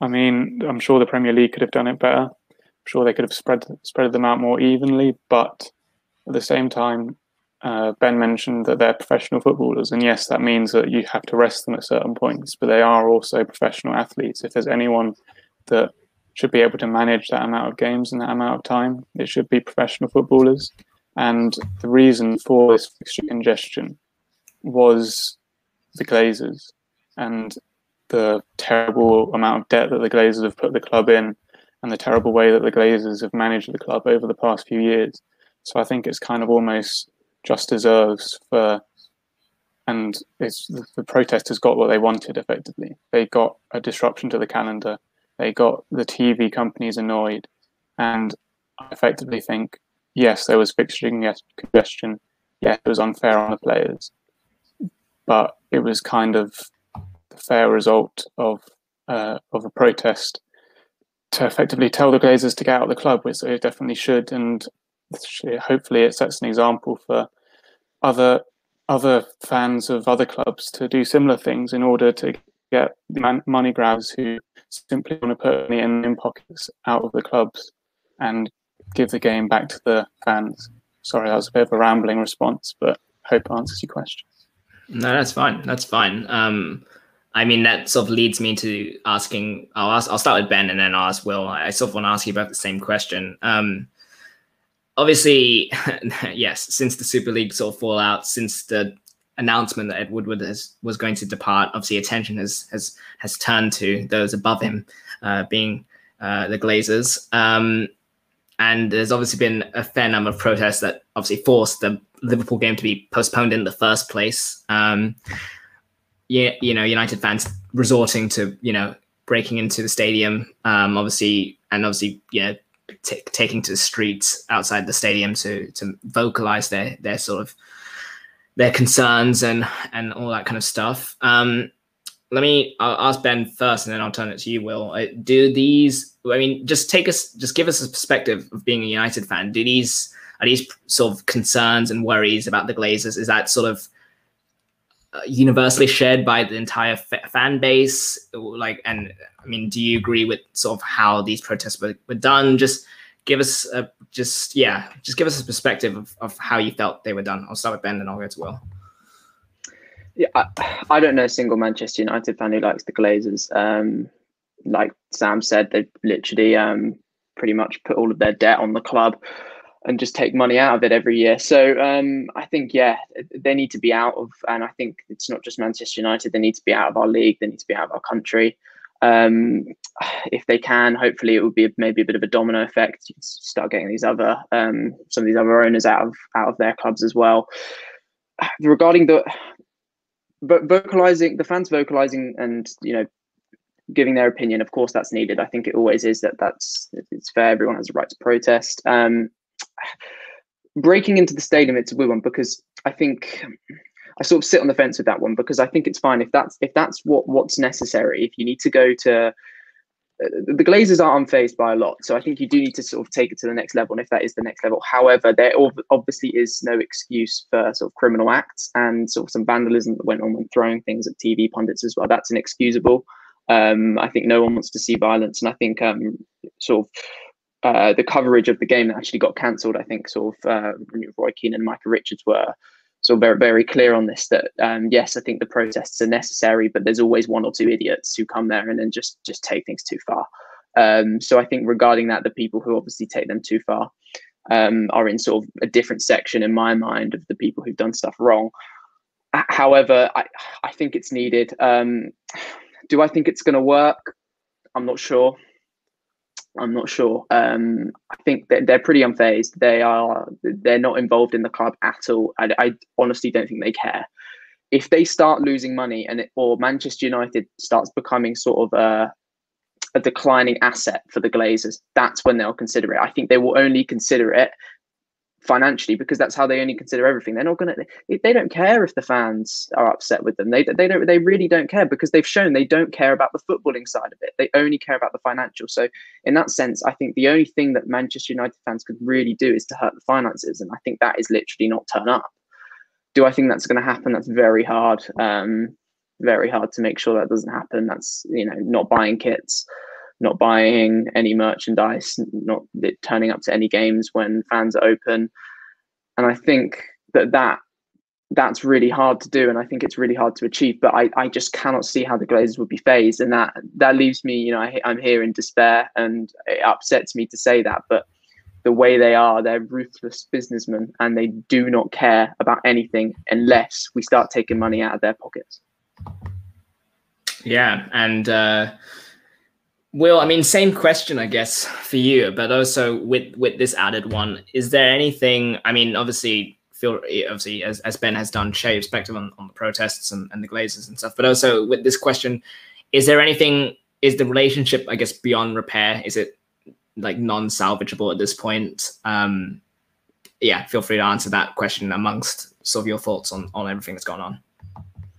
I mean i'm sure the premier league could have done it better. I'm sure they could have spread spread them out more evenly but at the same time uh, Ben mentioned that they're professional footballers, and yes, that means that you have to rest them at certain points, but they are also professional athletes. If there's anyone that should be able to manage that amount of games and that amount of time, it should be professional footballers. And the reason for this fixture congestion was the Glazers and the terrible amount of debt that the Glazers have put the club in, and the terrible way that the Glazers have managed the club over the past few years. So I think it's kind of almost just deserves for and it's the protesters got what they wanted effectively. They got a disruption to the calendar. They got the tv companies annoyed. And I effectively think, yes, there was fixturing yes, congestion. Yes, it was unfair on the players, but it was kind of the fair result of uh, of a protest to effectively tell the Glazers to get out of the club, which they definitely should, and hopefully it sets an example for other other fans of other clubs to do similar things in order to get the money grabs who simply want to put money in, in pockets out of the clubs and give the game back to the fans. Sorry, that was a bit of a rambling response, but hope answers your question. No, that's fine. That's fine. Um, I mean, that sort of leads me to asking. I'll ask. I'll start with Ben, and then I'll ask Will. I sort of want to ask you about the same question. Um, obviously, (laughs) yes, since the Super League sort of fallout, since the announcement that Ed Woodward has, was going to depart, obviously attention has has has turned to those above him, uh, being uh, the Glazers. Um, and there's obviously been a fair number of protests that obviously forced the Liverpool game to be postponed in the first place. Um, yeah, you know, United fans resorting to you know breaking into the stadium, um, obviously, and obviously, know, t- taking to the streets outside the stadium to to vocalize their their sort of their concerns and and all that kind of stuff. Um, let me I'll ask Ben first, and then I'll turn it to you, Will. Uh, do these? I mean, just take us, just give us a perspective of being a United fan. Do these are these sort of concerns and worries about the Glazers? Is that sort of universally shared by the entire fan base? Like, and I mean, do you agree with sort of how these protests were, were done? Just give us a just yeah, just give us a perspective of, of how you felt they were done. I'll start with Ben, and I'll go to Will. Yeah, I, I don't know a single Manchester United fan who likes the Glazers. Um, like Sam said, they literally um, pretty much put all of their debt on the club and just take money out of it every year. So um, I think, yeah, they need to be out of, and I think it's not just Manchester United, they need to be out of our league, they need to be out of our country. Um, if they can, hopefully it would be maybe a bit of a domino effect. You start getting these other, um, some of these other owners out of out of their clubs as well. Regarding the but vocalizing the fans vocalizing and you know giving their opinion of course that's needed i think it always is that that's it's fair everyone has a right to protest um breaking into the stadium it's a weird one because i think i sort of sit on the fence with that one because i think it's fine if that's if that's what what's necessary if you need to go to the Glazers are unfazed by a lot, so I think you do need to sort of take it to the next level. And if that is the next level, however, there obviously is no excuse for sort of criminal acts and sort of some vandalism that went on when throwing things at TV pundits as well. That's inexcusable. Um, I think no one wants to see violence, and I think um, sort of uh, the coverage of the game that actually got cancelled. I think sort of uh, Roy Keane and Michael Richards were so very very clear on this that um, yes, I think the protests are necessary, but there's always one or two idiots who come there and then just just take things too far. Um, so I think regarding that, the people who obviously take them too far um, are in sort of a different section in my mind of the people who've done stuff wrong. However, I, I think it's needed. Um, do I think it's going to work? I'm not sure. I'm not sure. Um, I think that they're pretty unfazed. They are. They're not involved in the club at all. I, I honestly don't think they care. If they start losing money and it, or Manchester United starts becoming sort of a, a declining asset for the Glazers, that's when they'll consider it. I think they will only consider it financially because that's how they only consider everything. They're not going to. They don't care if the fans are upset with them. They they don't. They really don't care because they've shown they don't care about the footballing side of it. They only care about the financial. So in that sense, I think the only thing that Manchester United fans could really do is to hurt the finances, and I think that is literally not turn up. Do I think that's going to happen? That's very hard. Um, very hard to make sure that doesn't happen. That's you know not buying kits not buying any merchandise, not turning up to any games when fans are open. And I think that that that's really hard to do and i think it's really hard to achieve but i, I just cannot see how the glazers would be fazed and that that leaves me you know I, i'm here in despair and it upsets me to say that but the way they are they're ruthless businessmen and they do not care about anything unless we start taking money out of their pockets yeah and uh Will, I mean, same question, I guess, for you, but also with with this added one, is there anything? I mean, obviously, feel obviously as, as Ben has done, share your perspective on, on the protests and, and the Glazers and stuff, but also with this question, is there anything? Is the relationship, I guess, beyond repair? Is it like non-salvageable at this point? Um, yeah, feel free to answer that question amongst sort of your thoughts on on everything that's gone on.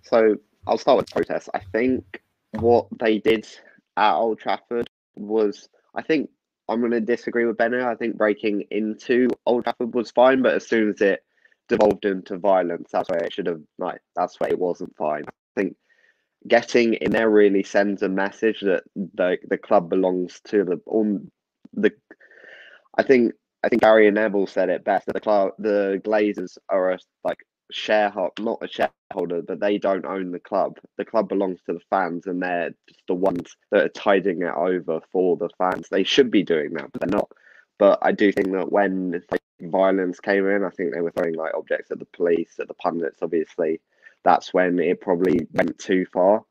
So I'll start with protest. I think what they did at Old Trafford was, I think I'm going to disagree with Benno. I think breaking into Old Trafford was fine, but as soon as it devolved into violence, that's where it should have like that's where it wasn't fine. I think getting in there really sends a message that the the club belongs to the on the. I think I think Gary Neville said it best that the club the Glazers are a like shareholder, not a shareholder, but they don't own the club. The club belongs to the fans, and they're just the ones that are tiding it over for the fans. They should be doing that, but they're not. But I do think that when violence came in, I think they were throwing like objects at the police, at the pundits. Obviously, that's when it probably went too far.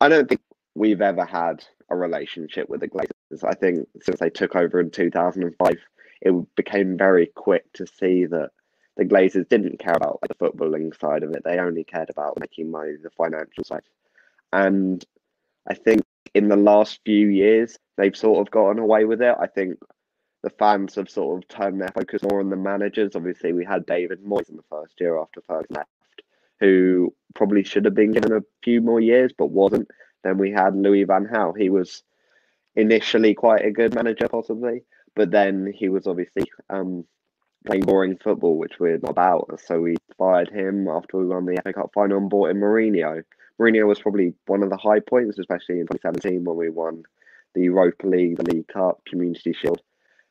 I don't think we've ever had a relationship with the Glazers. I think since they took over in 2005, it became very quick to see that the Glazers didn't care about like, the footballing side of it. They only cared about making money, the financial side. And I think in the last few years, they've sort of gotten away with it. I think the fans have sort of turned their focus more on the managers. Obviously, we had David Moyes in the first year after Ferguson left, who probably should have been given a few more years, but wasn't. Then we had Louis Van Gaal. He was initially quite a good manager, possibly, but then he was obviously um, playing boring football, which we're not about. So we fired him after we won the FA Cup final and bought in Mourinho. Mourinho was probably one of the high points, especially in 2017 when we won the Europa League, the League Cup, Community Shield,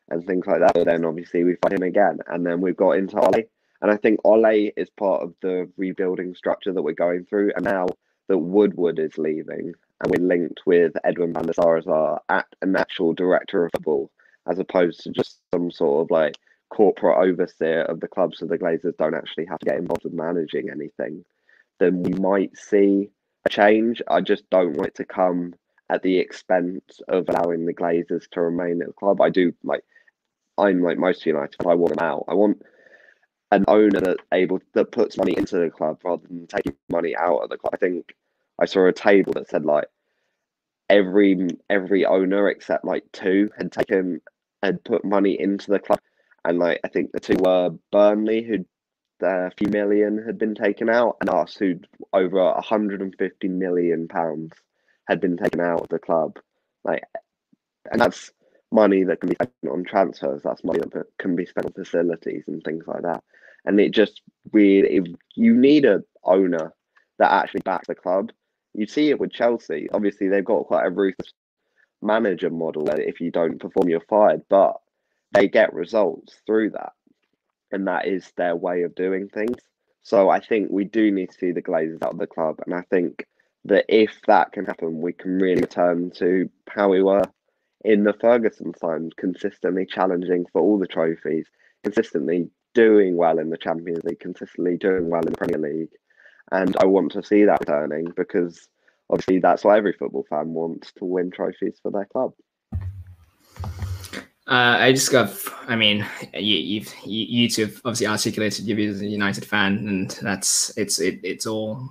and things like that. But then obviously we fired him again, and then we've got into Ole. And I think Ole is part of the rebuilding structure that we're going through. And now that Woodward is leaving, and we're linked with Edwin van der Sar as our an actual director of football, as opposed to just some sort of like corporate overseer of the club so the Glazers don't actually have to get involved with managing anything, then we might see a change. I just don't want it to come at the expense of allowing the Glazers to remain at the club. I do like I'm like most United, I want them out. I want an owner that able that puts money into the club rather than taking money out of the club. I think I saw a table that said like every every owner except like two had taken had put money into the club and like I think the two were Burnley, who uh, a few million had been taken out, and us, who over 150 million pounds had been taken out of the club. Like, and that's money that can be spent on transfers. That's money that can be spent on facilities and things like that. And it just really, you need a owner that actually backs the club. You see it with Chelsea. Obviously, they've got quite a ruthless manager model that if you don't perform, you're fired. But they get results through that. And that is their way of doing things. So I think we do need to see the Glazers out of the club. And I think that if that can happen, we can really return to how we were in the Ferguson times, consistently challenging for all the trophies, consistently doing well in the Champions League, consistently doing well in the Premier League. And I want to see that returning because obviously that's what every football fan wants to win trophies for their club. Uh, I just got. I mean, you, you've you, you two have obviously articulated views as a United fan, and that's it's it, it's all.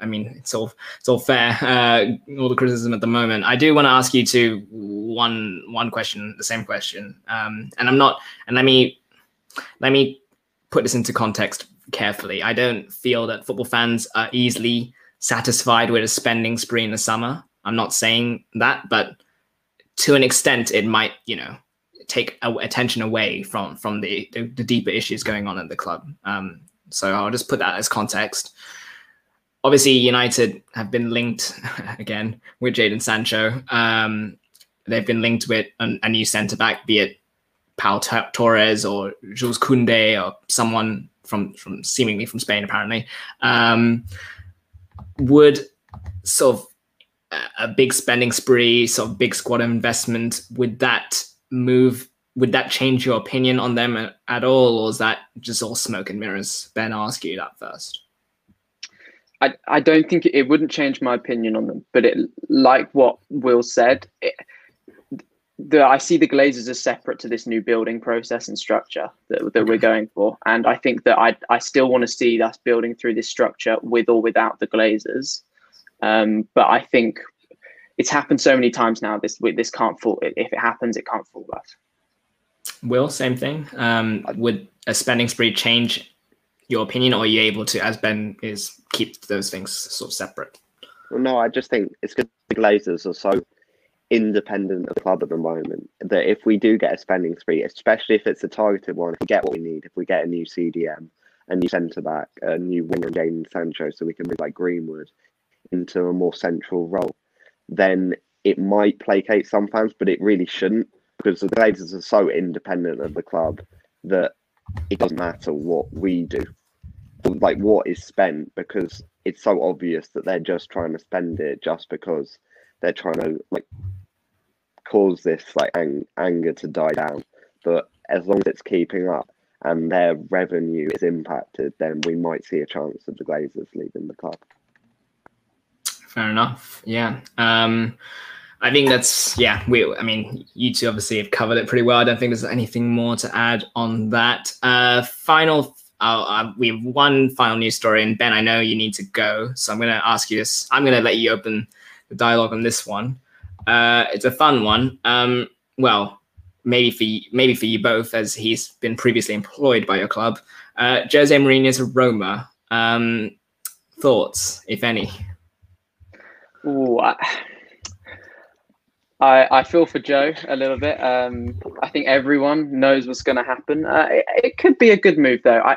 I mean, it's all it's all fair. Uh, all the criticism at the moment. I do want to ask you to one one question, the same question, um, and I'm not. And let me let me put this into context carefully. I don't feel that football fans are easily satisfied with a spending spree in the summer. I'm not saying that, but to an extent, it might, you know, take attention away from from the, the, the deeper issues going on at the club. Um, so I'll just put that as context. Obviously, United have been linked (laughs) again with Jadon Sancho. Um, they've been linked with a, a new centre back, be it Pau Torres or Jules Koundé or someone from from seemingly from Spain, apparently. Um, would sort of a big spending spree, sort of big squad investment, would that move would that change your opinion on them at all or is that just all smoke and mirrors ben i'll ask you that first i, I don't think it, it wouldn't change my opinion on them but it like what will said it, the, I see the Glazers as separate to this new building process and structure that, that we're going for. And I think that I, I still want to see us building through this structure with or without the Glazers. Um, but I think it's happened so many times now. This this can't fall. If it happens, it can't fall us. Will same thing. Um, would a spending spree change your opinion, or are you able to, as Ben is, keep those things sort of separate? Well, no, I just think it's because the Glazers are so independent of the club at the moment that if we do get a spending spree, especially if it's a targeted one, if we get what we need, if we get a new CDM, a new centre back, a new winger, Jadon Sancho, so we can move like Greenwood into a more central role, then it might placate some fans, but it really shouldn't because the Glazers are so independent of the club that it doesn't matter what we do, like what is spent, because it's so obvious that they're just trying to spend it just because they're trying to like cause this like ang- anger to die down. But as long as it's keeping up and their revenue is impacted, then we might see a chance of the Glazers leaving the club. Fair enough. Yeah. Um, I think that's yeah. We, I mean, you two obviously have covered it pretty well. I don't think there's anything more to add on that. Uh, final. Uh, we have one final news story, and Ben, I know you need to go, so I'm going to ask you this. I'm going to let you open the dialogue on this one. Uh, it's a fun one. Um, well, maybe for you, maybe for you both, as he's been previously employed by your club. Uh, Jose Mourinho's Roma. Um, thoughts, if any? Ooh, I, I, I feel for Joe a little bit. Um, I think everyone knows what's going to happen. Uh, it, it, could be a good move though. I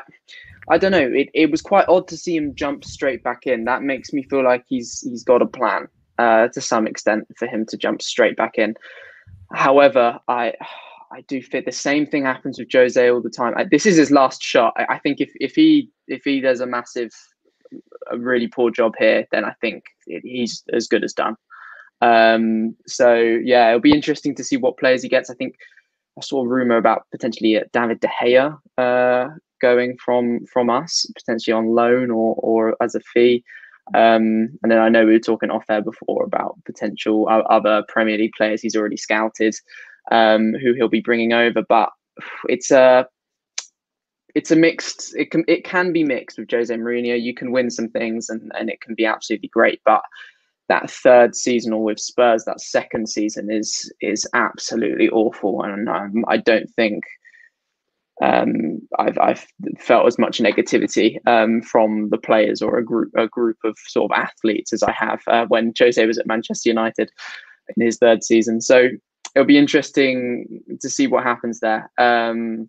I don't know. It, it was quite odd to see him jump straight back in. That makes me feel like he's he's got a plan uh, to some extent for him to jump straight back in. However, I I do feel the same thing happens with Jose all the time. I, this is his last shot. I, I think if if he if he does a massive a really poor job here, then I think he's as good as done. Um, so yeah, it'll be interesting to see what players he gets. I think I saw a rumor about potentially David De Gea uh, going from from us, potentially on loan or or as a fee. Um, and then I know we were talking off air before about potential other Premier League players he's already scouted, um, who he'll be bringing over. But it's a it's a mixed. It can it can be mixed with Jose Mourinho. You can win some things, and and it can be absolutely great. But that third seasonal with Spurs, that second season is is absolutely awful, and um, I don't think um, I've, I've felt as much negativity um, from the players or a group a group of sort of athletes as I have uh, when Jose was at Manchester United in his third season. So it'll be interesting to see what happens there. Um,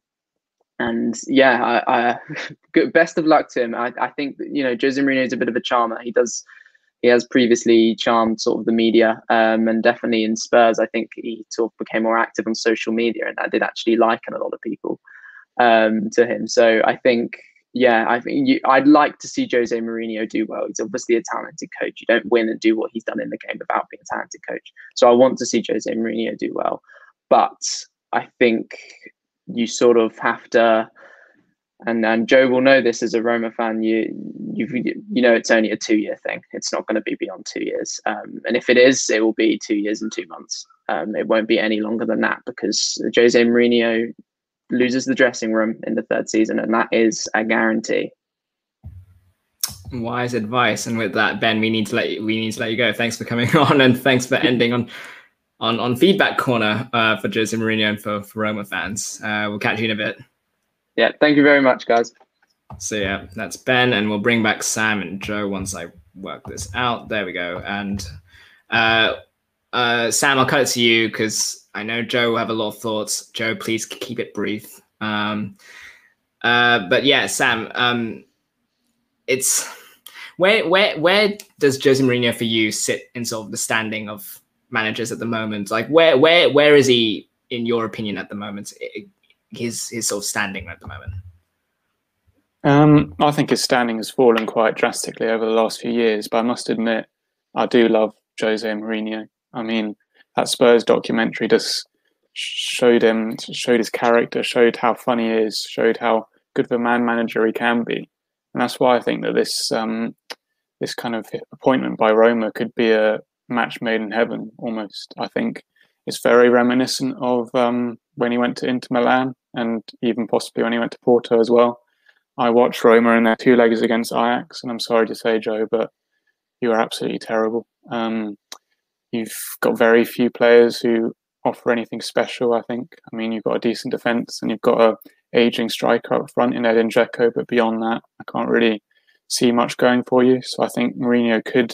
and yeah, I, I, (laughs) best of luck to him. I, I think you know Jose Mourinho is a bit of a charmer. He does he has previously charmed sort of the media um, and definitely in Spurs, I think he sort of became more active on social media and that did actually liken a lot of people um, to him. So I think, yeah, I think you, I'd like to see Jose Mourinho do well. He's obviously a talented coach. You don't win and do what he's done in the game without being a talented coach. So I want to see Jose Mourinho do well. But I think you sort of have to and and Joe will know this as a Roma fan. You you you know it's only a two year thing. It's not going to be beyond two years. Um, and if it is, it will be two years and two months. Um, it won't be any longer than that because Jose Mourinho loses the dressing room in the third season, and that is a guarantee. Wise advice, and with that, Ben, we need to let you, we need to let you go. Thanks for coming (laughs) on, and thanks for ending on on on feedback corner uh, for Jose Mourinho and for, for Roma fans. Uh, we'll catch you in a bit yeah, thank you very much, guys. So yeah, that's Ben, and we'll bring back Sam and Joe once I work this out. There we go. And uh, uh, Sam, I'll cut it to you because I know Joe will have a lot of thoughts. Joe, please keep it brief. Um, uh, but yeah, Sam, um, it's where where where does Jose Mourinho for you sit in sort of the standing of managers at the moment? Like where where where is he in your opinion at the moment? his his sort of standing at the moment? Um, I think his standing has fallen quite drastically over the last few years, but I must admit, I do love Jose Mourinho. I mean, that Spurs documentary just showed him, showed his character, showed how funny he is, showed how good of a man manager he can be, and that's why I think that this um, this kind of appointment by Roma could be a match made in heaven almost. I think it's very reminiscent of um, when he went to Inter Milan and even possibly when he went to Porto as well. I watched Roma in their two legs against Ajax, and I'm sorry to say, Joe, but you are absolutely terrible. Um, you've got very few players who offer anything special. I think. I mean, you've got a decent defense and you've got a aging striker up front in Edin Dzeko, but beyond that, I can't really see much going for you. So I think Mourinho could,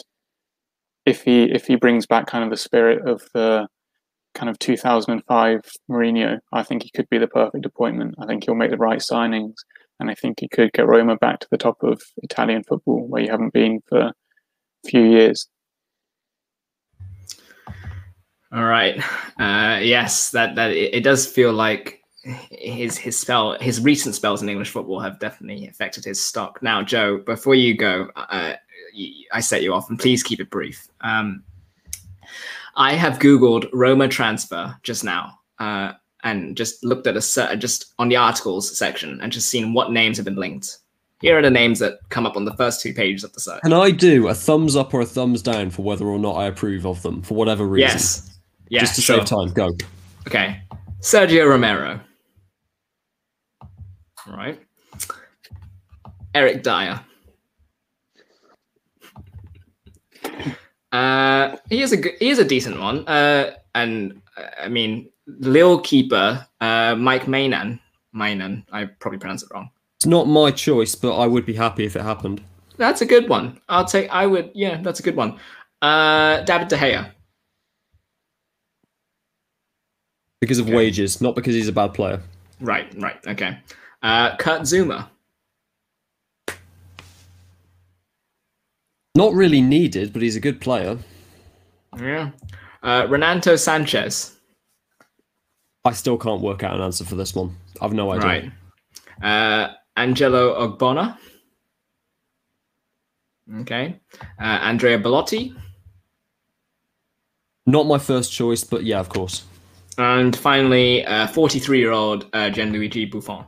if he if he brings back kind of the spirit of the kind of 2005 Mourinho, I think he could be the perfect appointment. I think he'll make the right signings, and I think he could get Roma back to the top of Italian football, where you haven't been for a few years. All right. Uh, yes, that that it, it does feel like his his spell his recent spells in English football have definitely affected his stock. Now, Joe, before you go, uh, I set you off, and please keep it brief. Um, I have Googled Roma transfer just now, uh, and just looked at a just on the articles section, and just seen what names have been linked. Here are the names that come up on the first two pages of the search. Can I do a thumbs up or a thumbs down for whether or not I approve of them for whatever reason? Yes. Yeah, just to sure. save time. Go. Okay. Sergio Romero. Right. Eric Dier. Uh, he is a good, he is a decent one. Uh, and uh, I mean, Lille keeper uh, Mike Maignan. Maignan. I probably pronounced it wrong. It's not my choice, but I would be happy if it happened. That's a good one. I'll take. I would. Yeah, that's a good one. Uh, David De Gea. Because of Okay. wages, not because he's a bad player. Right. Right. Okay. Uh, Kurt Zouma. Not really needed, but he's a good player. Yeah. Uh, Renato Sanches. I still can't work out an answer for this one. I've no idea. Right. Uh, Angelo Ogbonna. Okay. Uh, Andrea Bellotti. Not my first choice, but yeah, of course. And finally, 43 year old uh, Gianluigi Buffon.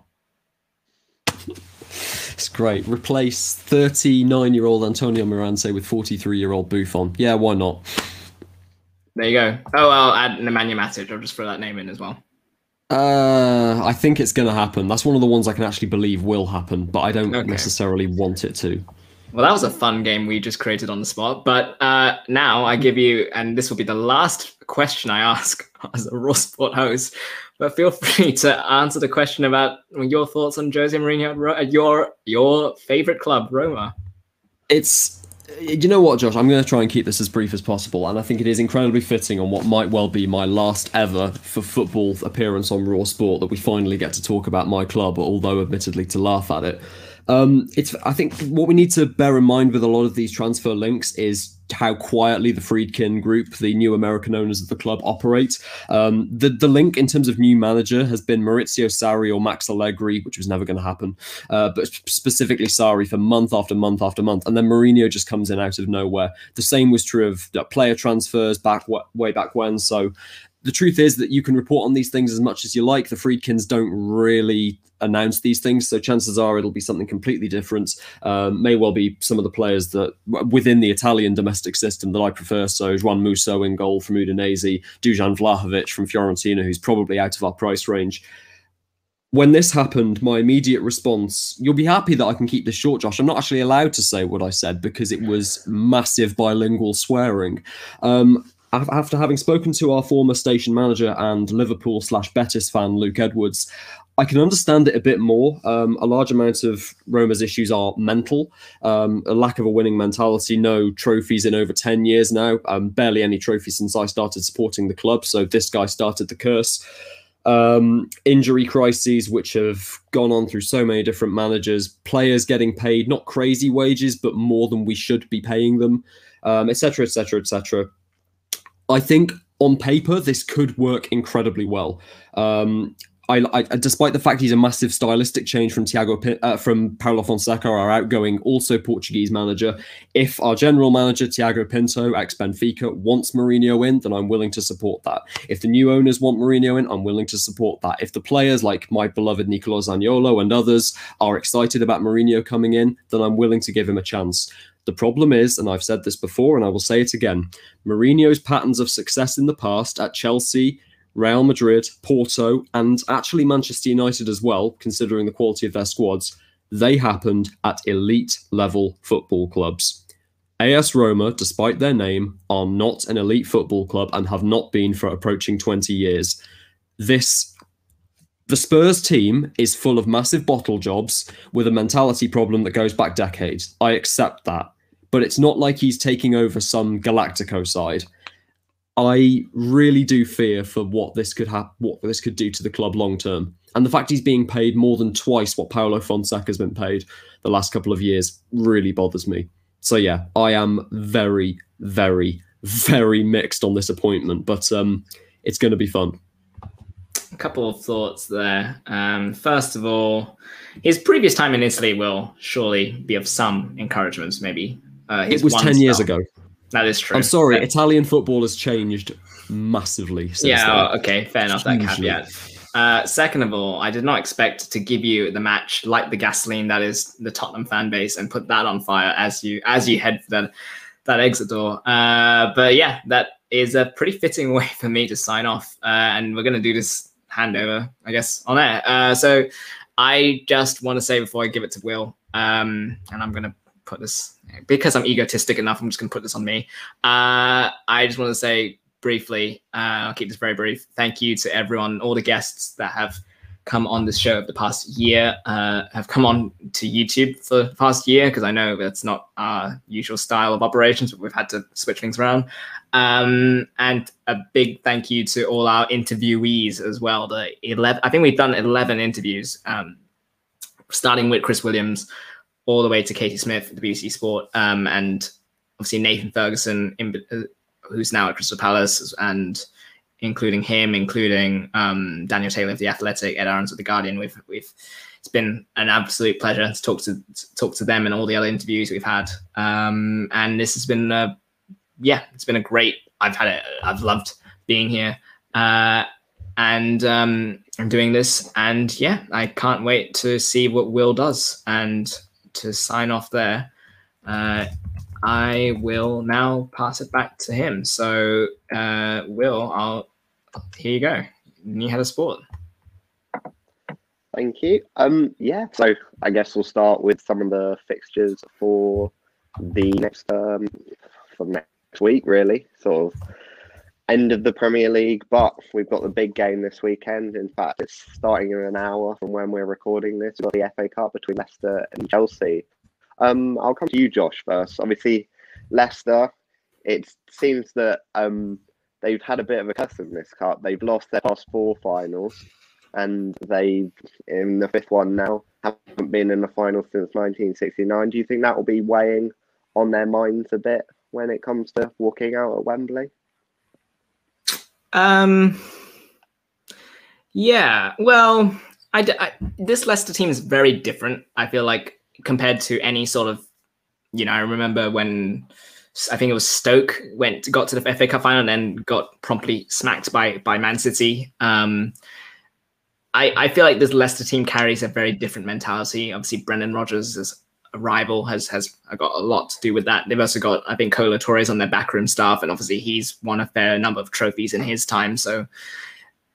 (laughs) It's great. Replace 39 year old Antonio Mirante with 43 year old Buffon. Yeah, why not? There you go. Oh, I'll add Nemanja Matic. I'll just throw that name in as well. Uh, I think it's going to happen. That's one of the ones I can actually believe will happen, but I don't Okay. necessarily want it to. Well, that was a fun game we just created on the spot. But uh, now I give you, and this will be the last question I ask (laughs) as a Raw Sport host. But feel (laughs) free to answer the question about your thoughts on Jose Mourinho at your your favorite club, Roma. It's you know what, Josh? I'm going to try and keep this as brief as possible, and I think it is incredibly fitting on what might well be my last ever for football appearance on Raw Sport that we finally get to talk about my club, although admittedly to laugh at it. Um, it's I think what we need to bear in mind with a lot of these transfer links is how quietly the Friedkin Group, the new American owners of the club, operate. Um, the the link in terms of new manager has been Maurizio Sarri or Max Allegri, which was never going to happen, uh, but specifically Sarri for month after month after month, and then Mourinho just comes in out of nowhere. The same was true of uh, player transfers back way back when. So the truth is that you can report on these things as much as you like. The Friedkins don't really announce these things, so chances are it'll be something completely different. Um, may well be some of the players that within the Italian domestic system that I prefer. So Juan Musso in goal from Udinese, Dusan Vlahovic from Fiorentina, who's probably out of our price range. When this happened, my immediate response, you'll be happy that I can keep this short, Josh. I'm not actually allowed to say what I said because it was massive bilingual swearing. Um, after having spoken to our former station manager and Liverpool slash Betis fan Luke Edwards, I can understand it a bit more. Um, a large amount of Roma's issues are mental, um, a lack of a winning mentality, no trophies in over 10 years now, um, barely any trophies since I started supporting the club. So this guy started the curse. Um, injury crises, which have gone on through so many different managers, players getting paid not crazy wages, but more than we should be paying them, etc., etc., etc. I think on paper this could work incredibly well. Um, I, I, despite the fact he's a massive stylistic change from Thiago uh, from Paulo Fonseca, our outgoing, also Portuguese manager. If our general manager Tiago Pinto, ex Benfica, wants Mourinho in, then I'm willing to support that. If the new owners want Mourinho in, I'm willing to support that. If the players like my beloved Nicolo Zaniolo and others are excited about Mourinho coming in, then I'm willing to give him a chance. The problem is, and I've said this before and I will say it again, Mourinho's patterns of success in the past at Chelsea, Real Madrid, Porto, and actually Manchester United as well, considering the quality of their squads, they happened at elite level football clubs. AS Roma, despite their name, are not an elite football club and have not been for approaching 20 years. This the Spurs team is full of massive bottle jobs with a mentality problem that goes back decades. I accept that. But it's not like he's taking over some Galactico side. I really do fear for what this could have what this could do to the club long term. And the fact he's being paid more than twice what Paulo Fonseca's been paid the last couple of years really bothers me. So yeah, I am very, very, very mixed on this appointment, but um, it's going to be fun. A couple of thoughts there. Um, first of all, his previous time in Italy will surely be of some encouragement. Maybe uh, it was ten years ago. That is true. I'm sorry, Italian football has changed massively. yeah. Then. Okay. Fair enough. That caveat. Uh, second of all, I did not expect to give you the match like the gasoline that is the Tottenham fan base and put that on fire as you as you head for that that exit door. Uh, but yeah, that is a pretty fitting (laughs) way for me to sign off, uh, and we're gonna do this handover, I guess, on air. Uh, so I just want to say before I give it to Will, um, and I'm gonna put this because I'm egotistic enough. I'm just gonna put this on me. Uh, I just want to say briefly, uh, I'll keep this very brief. Thank you to everyone, all the guests that have come on this show of the past year, uh, have come on to YouTube for the past year, because I know that's not our usual style of operations, but we've had to switch things around. Um, and a big thank you to all our interviewees as well. The 11, I think we've done 11 interviews, um, starting with Chris Williams all the way to Katie Smith, at the BBC Sport, um, and obviously Nathan Ferguson, in, uh, who's now at Crystal Palace, and including him, including um, Daniel Taylor of the Athletic, Ed Aarons of the Guardian. We've we've it's been an absolute pleasure to talk to, to talk to them and all the other interviews we've had. Um, and this has been a, yeah, it's been a great. I've had it. I've loved being here. Uh, and um, I'm doing this, and yeah, I can't wait to see what Will does. And to sign off there, uh, I will now pass it back to him. So, uh, Will, I'll here you go. You had a sport. Thank you. Um, yeah. So I guess we'll start with some of the fixtures for the next um for next week. Really, sort of end of the Premier League, but we've got the big game this weekend. In fact, it's starting in an hour from when we're recording this. We've got the FA Cup between Leicester and Chelsea. Um, I'll come to you, Josh, first. Obviously, Leicester, it seems that um, they've had a bit of a curse in this cup. They've lost their past four finals, and they, in the fifth one now, haven't been in the final since 1969. Do you think that will be weighing on their minds a bit when it comes to walking out at Wembley? Um. Yeah. Well, I, I, this Leicester team is very different. I feel like compared to any sort of, you know, I remember when I think it was Stoke went got to the FA Cup final and then got promptly smacked by by Man City. Um, I I feel like this Leicester team carries a very different mentality. Obviously, Brendan Rodgers' arrival has has got a lot to do with that. They've also got I think Kolo Toure on their backroom staff, and obviously he's won a fair number of trophies in his time. So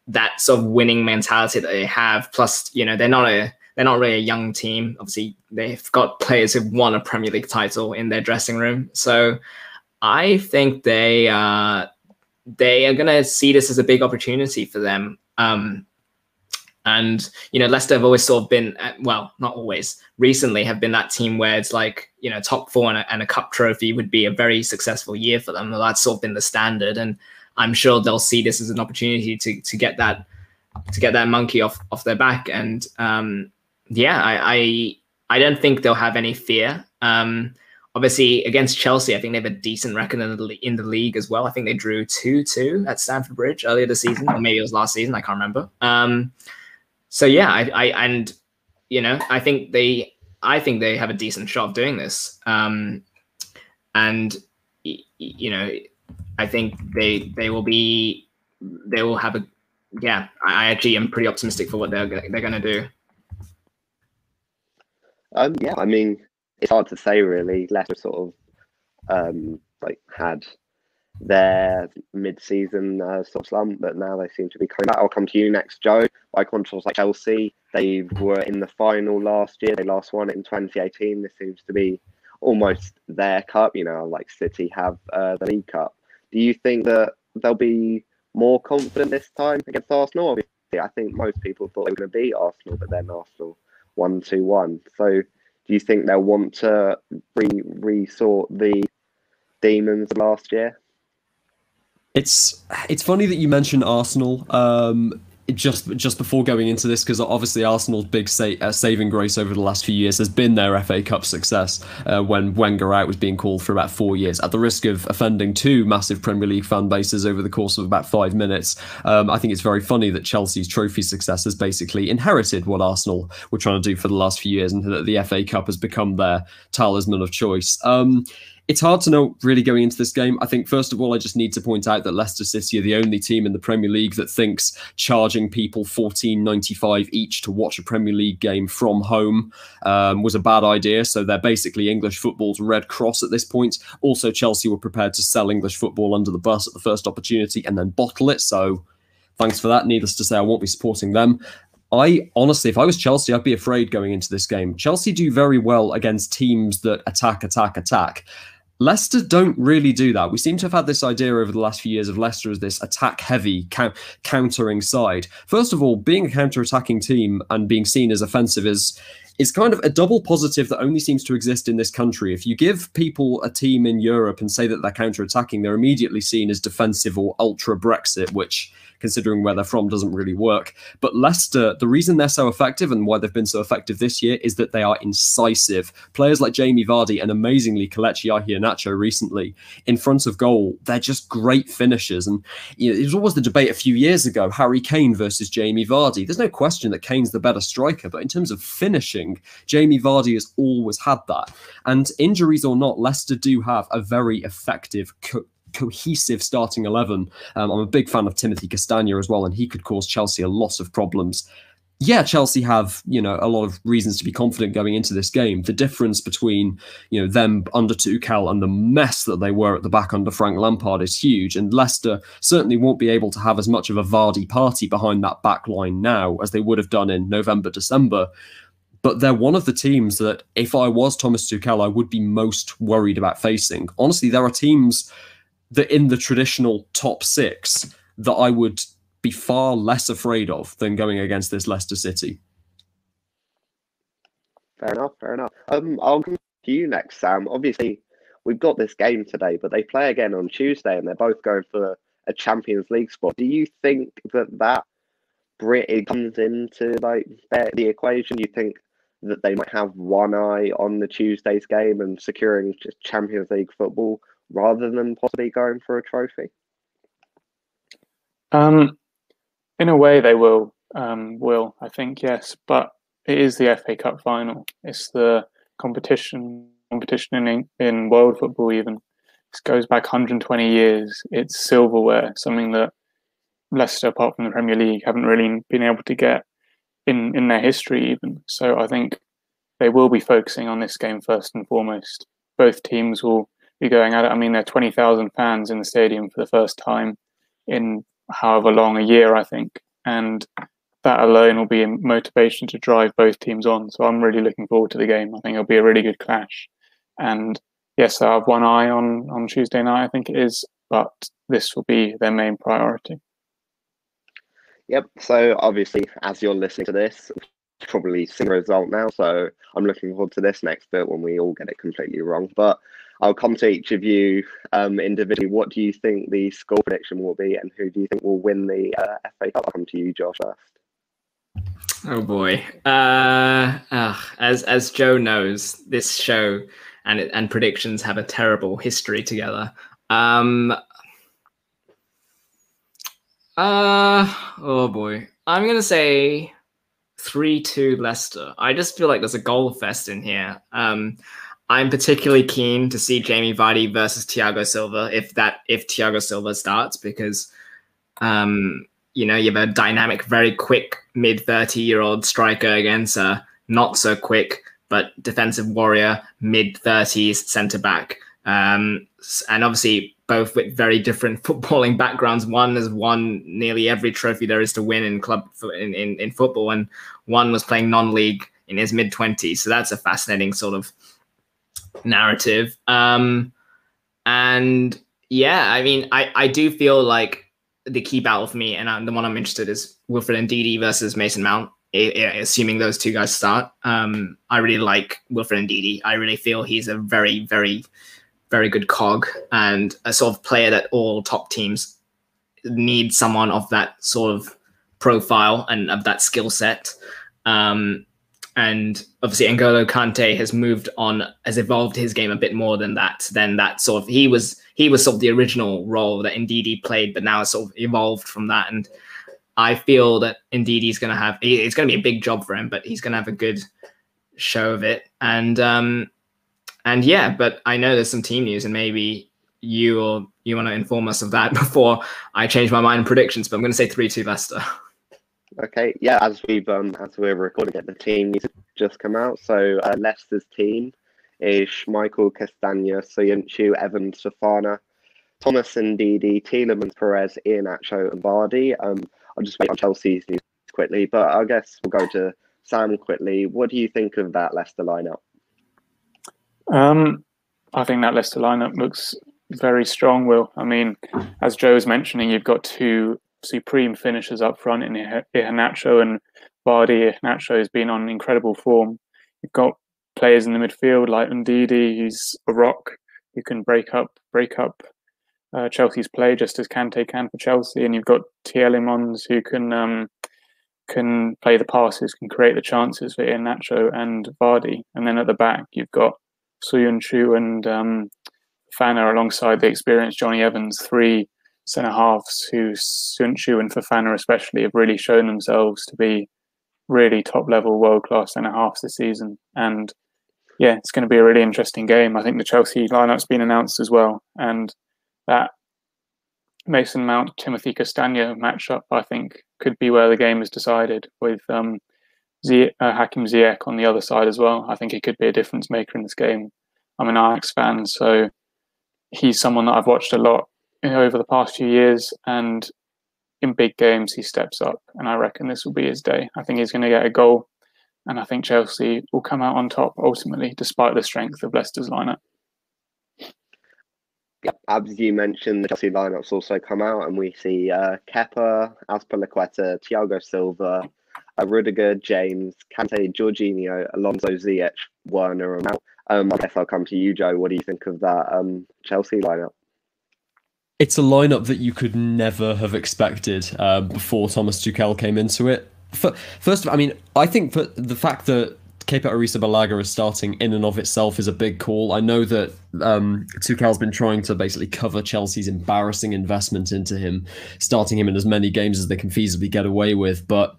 that sort of winning mentality that they have, plus you know they're not a they're not really a young team. Obviously, they've got players who've won a Premier League title in their dressing room. So I think they uh, they are going to see this as a big opportunity for them. Um, and you know, Leicester have always sort of been uh, well, not always. Recently, have been that team where it's like you know, top four and a, and a cup trophy would be a very successful year for them. That's sort of been the standard, and I'm sure they'll see this as an opportunity to to get that to get that monkey off off their back. And um, yeah, I, I, I don't think they'll have any fear. Um, obviously, against Chelsea, I think they have a decent record in the, in the league as well. I think they drew two two at Stamford Bridge earlier this season, or maybe it was last season. I can't remember. Um, so yeah, I, I and you know, I think they, I think they have a decent shot of doing this. Um, and you know, I think they they will be they will have a yeah. I actually am pretty optimistic for what they're they're going to do. Um, yeah, I mean, it's hard to say really. Leicester sort of um, like had their mid-season uh, sort of slump, but now they seem to be coming back. I'll come to you next, Joe. By contrast, like Chelsea, they were in the final last year. They last won it in 2018. This seems to be almost their cup. You know, like City have uh, the League Cup. Do you think that they'll be more confident this time against Arsenal? Obviously, I think most people thought they were going to beat Arsenal, but then Arsenal won two one. So, do you think they'll want to re resort the demons last year? It's it's funny that you mentioned Arsenal. Um, just just before going into this, because obviously Arsenal's big sa- uh, saving grace over the last few years has been their FA Cup success. Uh, when Wenger out was being called for about four years, at the risk of offending two massive Premier League fan bases over the course of about five minutes, um, I think it's very funny that Chelsea's trophy success has basically inherited what Arsenal were trying to do for the last few years, and that the FA Cup has become their talisman of choice. Um, it's hard to know really going into this game. I think, first of all, I just need to point out that Leicester City are the only team in the Premier League that thinks charging people fourteen ninety five each to watch a Premier League game from home um, was a bad idea. So they're basically English football's Red Cross at this point. Also, Chelsea were prepared to sell English football under the bus at the first opportunity and then bottle it. So thanks for that. Needless to say, I won't be supporting them. I honestly, if I was Chelsea, I'd be afraid going into this game. Chelsea do very well against teams that attack, attack, attack. Leicester don't really do that. We seem to have had this idea over the last few years of Leicester as this attack heavy, countering side. First of all, being a counter attacking team and being seen as offensive is is kind of a double positive that only seems to exist in this country. If you give people a team in Europe and say that they're counter attacking, they're immediately seen as defensive or ultra Brexit, which considering where they're from, doesn't really work. But Leicester, the reason they're so effective and why they've been so effective this year is that they are incisive. Players like Jamie Vardy and amazingly Kelechi Iheanacho recently in front of goal, they're just great finishers. And you know, it was always the debate a few years ago Harry Kane versus Jamie Vardy. There's no question that Kane's the better striker, but in terms of finishing, Jamie Vardy has always had that. And injuries or not, Leicester do have a very effective co- cohesive starting 11. Um, I'm a big fan of Timothy Castagne as well, and he could cause Chelsea a lot of problems. Yeah, Chelsea have, you know, a lot of reasons to be confident going into this game. The difference between, you know, them under Tuchel and the mess that they were at the back under Frank Lampard is huge. And Leicester certainly won't be able to have as much of a Vardy party behind that back line now as they would have done in November, December but they're one of the teams that if I was Thomas Tuchel, I would be most worried about facing. Honestly, there are teams that in the traditional top six that I would be far less afraid of than going against this Leicester City. Fair enough, fair enough. Um, I'll come to you next, Sam. Obviously, we've got this game today, but they play again on Tuesday, and they're both going for a Champions League spot. Do you think that that Brit comes into like the equation? Do you think that they might have one eye on the Tuesday's game and securing Champions League football, rather than possibly going for a trophy? Um, in a way, they will. Um, will I think yes, but it is the FA Cup final. It's the competition competition in in world football. Even this goes back 120 years. It's silverware, something that Leicester, apart from the Premier League, haven't really been able to get in in their history. Even so, I think they will be focusing on this game first and foremost. Both teams will be going at it. I mean, there are 20,000 fans in the stadium for the first time in however long, a year, I think. And that alone will be a motivation to drive both teams on. So I'm really looking forward to the game. I think it'll be a really good clash. And yes, I have one eye on, on Tuesday night, I think it is, but this will be their main priority. Yep. So obviously, as you're listening to this, probably seen the result now. So I'm looking forward to this next bit when we all get it completely wrong. But I'll come to each of you um, individually. What do you think the score prediction will be, and who do you think will win the uh, FA Cup? I'll come to you, Josh, first. Oh boy! Uh, uh, as as Joe knows, this show and and predictions have a terrible history together. Um, uh, oh boy! I'm gonna say three two Leicester. I just feel like there's a goal fest in here. Um, I'm particularly keen to see Jamie Vardy versus Thiago Silva if that if Thiago Silva starts because um, you know you have a dynamic, very quick mid thirty year old striker against a not so quick but defensive warrior mid thirties centre back, um, and obviously both with very different (laughs) footballing backgrounds. One has won nearly every trophy there is to win in club in, in, in football, and one was playing non league in his mid twenties. So that's a fascinating sort of narrative. Um, and yeah, I mean, I I do feel like the key battle for me, and I'm, the one I'm interested is Wilfred and Ndidi versus Mason Mount. assuming those two guys start, um, I really like Wilfred and Ndidi. I really feel he's a very, very, very good cog and a sort of player that all top teams need someone of that sort of profile and of that skill set. Um, and obviously N'Golo Kante has moved on, has evolved his game a bit more than that. Than that sort of he was he was sort of the original role that Ndidi played, but now it's sort of evolved from that. And I feel that Ndidi's going to have it's going to be a big job for him, but he's going to have a good show of it. And um, and yeah, but I know there's some team news, and maybe you or you want to inform us of that (laughs) before I change my mind in predictions. But I'm going to say three two Leicester. Okay, yeah, as we've um, as we're recording it, the team to just come out. So uh, Leicester's team is Schmeichel Castagne, Soyuncu, Evans, Fofana, Thomas Ndidi, Tielemans, Perez, Iheanacho, and Vardy. Um, I'll just wait on Chelsea's news quickly, but I guess we'll go to Sam quickly. What do you think of that Leicester lineup? Um, I think that Leicester lineup looks very strong. Will I mean, as Joe was mentioning, you've got two supreme finishers up front in Iheanacho and Vardy. Iheanacho has been on incredible form. You've got players in the midfield like Ndidi, who's a rock, who can break up break up uh, Chelsea's play just as Kante can for Chelsea, and you've got Tielemans who can um, can play the passes, can create the chances for Iheanacho and Vardy, and then at the back you've got Soyuncu and um, Fana alongside the experienced Jonny Evans, three centre halves who Soyuncu and Fofana especially have really shown themselves to be really top level world class centre halves this season. And yeah, it's going to be a really interesting game. I think the Chelsea lineup's been announced as well, and that Mason Mount Timothy Castagne matchup I think could be where the game is decided with um, Z- uh, Hakim Ziyech on the other side as well. I think he could be a difference maker in this game. I'm an Ajax fan, so he's someone that I've watched a lot over the past few years, and in big games he steps up, and I reckon this will be his day. I think he's going to get a goal, and I think Chelsea will come out on top ultimately, despite the strength of Leicester's lineup. Yep, as you mentioned, the Chelsea lineups also come out, and we see uh, Kepa, Azpilicueta, Thiago Silva, uh, Rudiger, James, Kante, Jorginho, Alonso, Ziyech, Werner, and um, I guess I'll come to you, Joe. What do you think of that um, Chelsea lineup? It's a lineup that you could never have expected uh, before Thomas Tuchel came into it. For, first, I mean, I think for the fact that Kepa Arrizabalaga is starting in and of itself is a big call. I know that um, Tuchel's been trying to basically cover Chelsea's embarrassing investment into him, starting him in as many games as they can feasibly get away with, but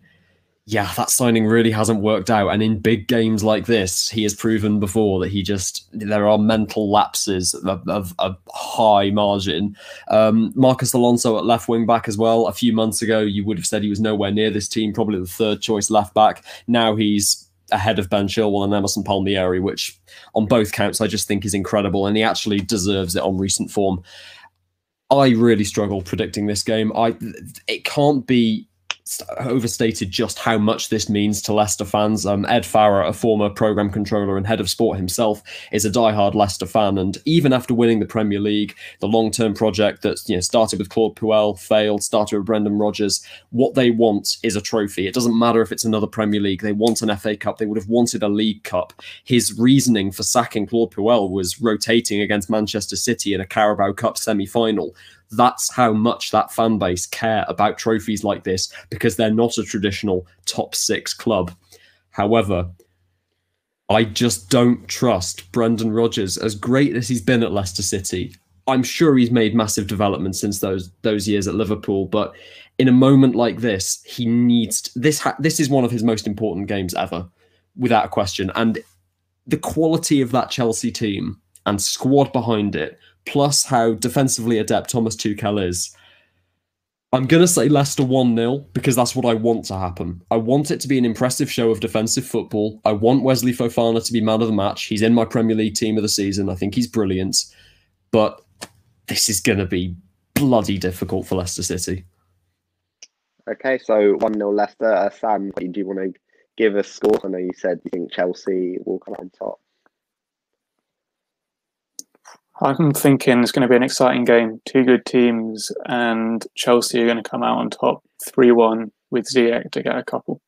yeah, that signing really hasn't worked out. And in big games like this, he has proven before that he just there are mental lapses of, of high margin. Um, Marcos Alonso at left wing back as well. A few months ago, you would have said he was nowhere near this team, probably the third choice left back. Now he's ahead of Ben Chilwell and Emerson Palmieri, which on both counts I just think is incredible, and he actually deserves it on recent form. I really struggle predicting this game. I it can't be overstated just how much this means to Leicester fans. Um, Ed Farrer, a former program controller and head of sport himself, is a die-hard Leicester fan, and even after winning the Premier League, the long-term project that you know started with Claude Puel, failed, started with Brendan Rodgers, what they want is a trophy. It doesn't matter if it's another Premier League. They want an FA Cup. They would have wanted a League Cup. His reasoning for sacking Claude Puel was rotating against Manchester City in a Carabao Cup semi-final that's how much that fan base care about trophies like this because they're not a traditional top six club. However, I just don't trust Brendan Rodgers as great as he's been at Leicester City. I'm sure he's made massive developments since those those years at Liverpool, but in a moment like this, he needs this. Ha- this is one of his most important games ever, without a question. And the quality of that Chelsea team and squad behind it plus how defensively adept Thomas Tuchel is. I'm going to say Leicester 1 0 because that's what I want to happen. I want it to be an impressive show of defensive football. I want Wesley Fofana to be man of the match. He's in my Premier League team of the season. I think he's brilliant. But this is going to be bloody difficult for Leicester City. Okay, so 1 0 Leicester. Uh, Sam, do you want to give a score? I know you said you think Chelsea will come on top. I'm thinking it's going to be an exciting game. Two good teams, and Chelsea are going to come out on top 3 1 with Ziyech to get a couple.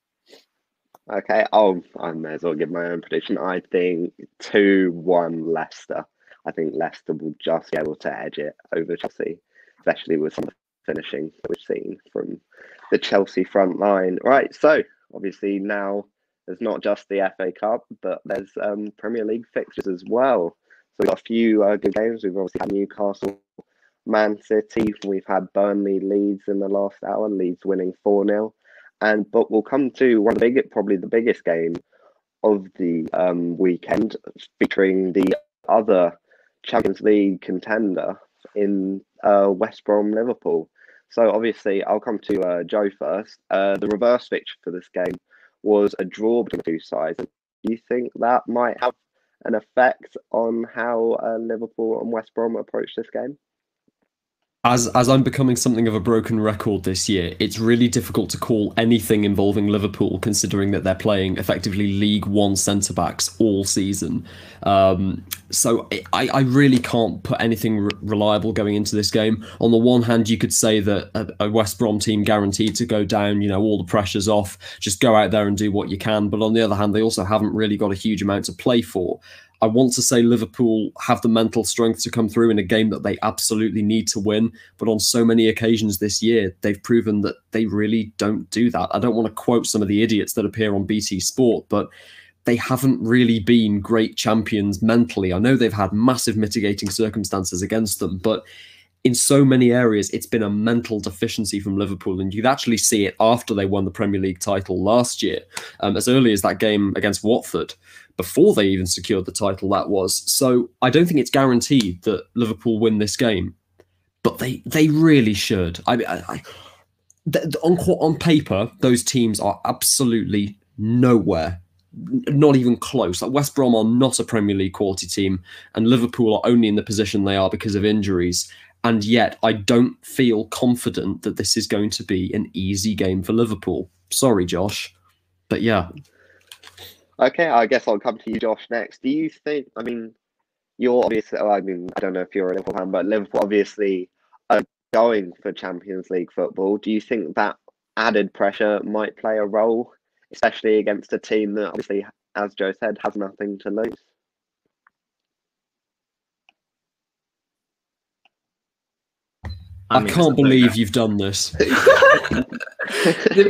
Okay, I'll I may as well give my own prediction. I think two one Leicester. I think Leicester will just be able to edge it over Chelsea, especially with some of the finishing that we've seen from the Chelsea front line. Right, so obviously now there's not just the FA Cup, but there's um, Premier League fixtures as well. So we've got a few uh, good games. We've obviously had Newcastle, Man City. We've had Burnley, Leeds in the last hour. Leeds winning four 0 and but we'll come to one of the big, probably the biggest game of the um, weekend, featuring the other Champions League contender in uh, West Brom Liverpool. So obviously, I'll come to uh, Joe first. Uh, the reverse fixture for this game was a draw between the two sides. Do you think that might have an effect on how uh, Liverpool and West Brom approach this game? As as I'm becoming something of a broken record this year, it's really difficult to call anything involving Liverpool, considering that they're playing effectively League One centre backs all season. Um, so I, I really can't put anything re- reliable going into this game. On the one hand, you could say that a, a West Brom team guaranteed to go down, you know, all the pressure's off, just go out there and do what you can. But on the other hand, they also haven't really got a huge amount to play for. I want to say Liverpool have the mental strength to come through in a game that they absolutely need to win. But on so many occasions this year, they've proven that they really don't do that. I don't want to quote some of the idiots that appear on BT Sport, but they haven't really been great champions mentally. I know they've had massive mitigating circumstances against them, but in so many areas, it's been a mental deficiency from Liverpool. And you'd actually see it after they won the Premier League title last year, um, as early as that game against Watford before they even secured the title that was. So I don't think it's guaranteed that Liverpool win this game, but they they really should. I mean, I, I, on on paper, those teams are absolutely nowhere, not even close. Like West Brom are not a Premier League quality team, and Liverpool are only in the position they are because of injuries. And yet, I don't feel confident that this is going to be an easy game for Liverpool. Sorry, Josh, but yeah. Okay, I guess I'll come to you, Josh, next. Do you think, I mean, you're obviously, well, I mean, I don't know if you're a Liverpool fan, but Liverpool obviously are going for Champions League football. Do you think that added pressure might play a role, especially against a team that obviously, as Joe said, has nothing to lose? I, I can't believe you've done this. (laughs)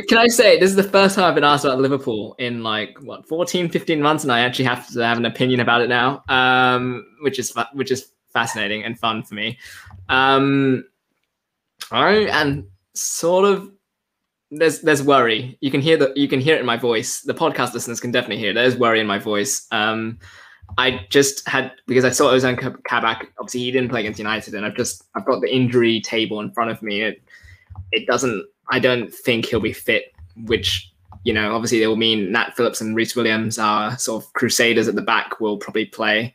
Can I say this is the first time I've been asked about Liverpool in like what 14, 15 months, and I actually have to have an opinion about it now, um, which is which is fascinating and fun for me. Um, I am sort of there's there's worry. You can hear that you can hear it in my voice. The podcast listeners can definitely hear. It. There's worry in my voice. Um, I just had because I saw Ozan Kabak. Obviously, he didn't play against United, and I've just I've got the injury table in front of me. It it doesn't. I don't think he'll be fit. Which you know, obviously, it will mean Nat Phillips and Rhys Williams, are sort of crusaders at the back, will probably play.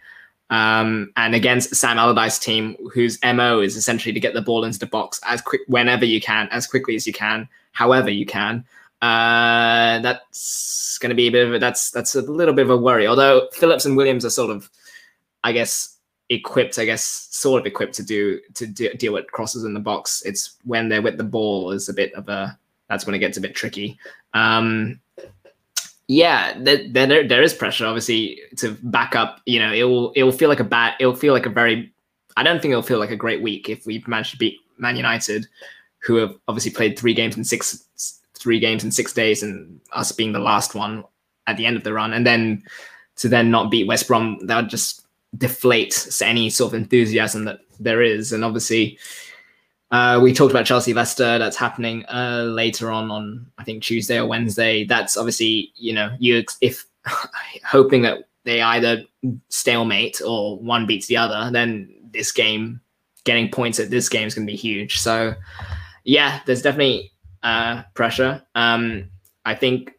Um, and against Sam Allardyce team, whose mo is essentially to get the ball into the box as quick whenever you can, as quickly as you can, however you can. Uh, that's going to be a bit of a that's that's a little bit of a worry. Although Phillips and Williams are sort of, I guess, equipped. I guess sort of equipped to do to do, deal with crosses in the box. It's when they're with the ball is a bit of a that's when it gets a bit tricky. Um, yeah, there, there there is pressure obviously to back up. You know, it will it will feel like a bad. It'll feel like a very. I don't think it'll feel like a great week if we manage to beat Man United, who have obviously played three games in six three games in six days and us being the last one at the end of the run, and then to then not beat West Brom, that would just deflate any sort of enthusiasm that there is. And obviously, uh, we talked about Chelsea Leicester. That's happening uh, later on on I think Tuesday or Wednesday. That's obviously you know you if (laughs) hoping that they either stalemate or one beats the other, then this game getting points at this game is going to be huge. So yeah, there's definitely uh, pressure. Um, I think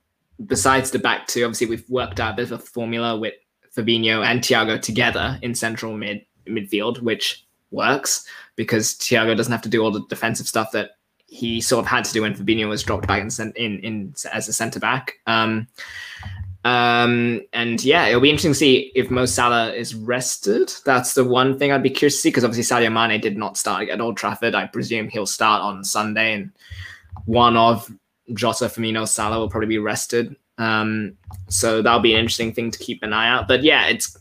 besides the back two, obviously we've worked out a bit of a formula with Fabinho and Thiago together in central mid midfield, which works because Thiago doesn't have to do all the defensive stuff that he sort of had to do when Fabinho was dropped back in in, in as a centre back. Um, Um, and yeah, it'll be interesting to see if Mo Salah is rested. That's the one thing I'd be curious to see because obviously Sadio Mane did not start at Old Trafford. I presume he'll start on Sunday, and one of Jota, Firmino, Salah will probably be rested. Um, so that'll be an interesting thing to keep an eye out. But yeah, it's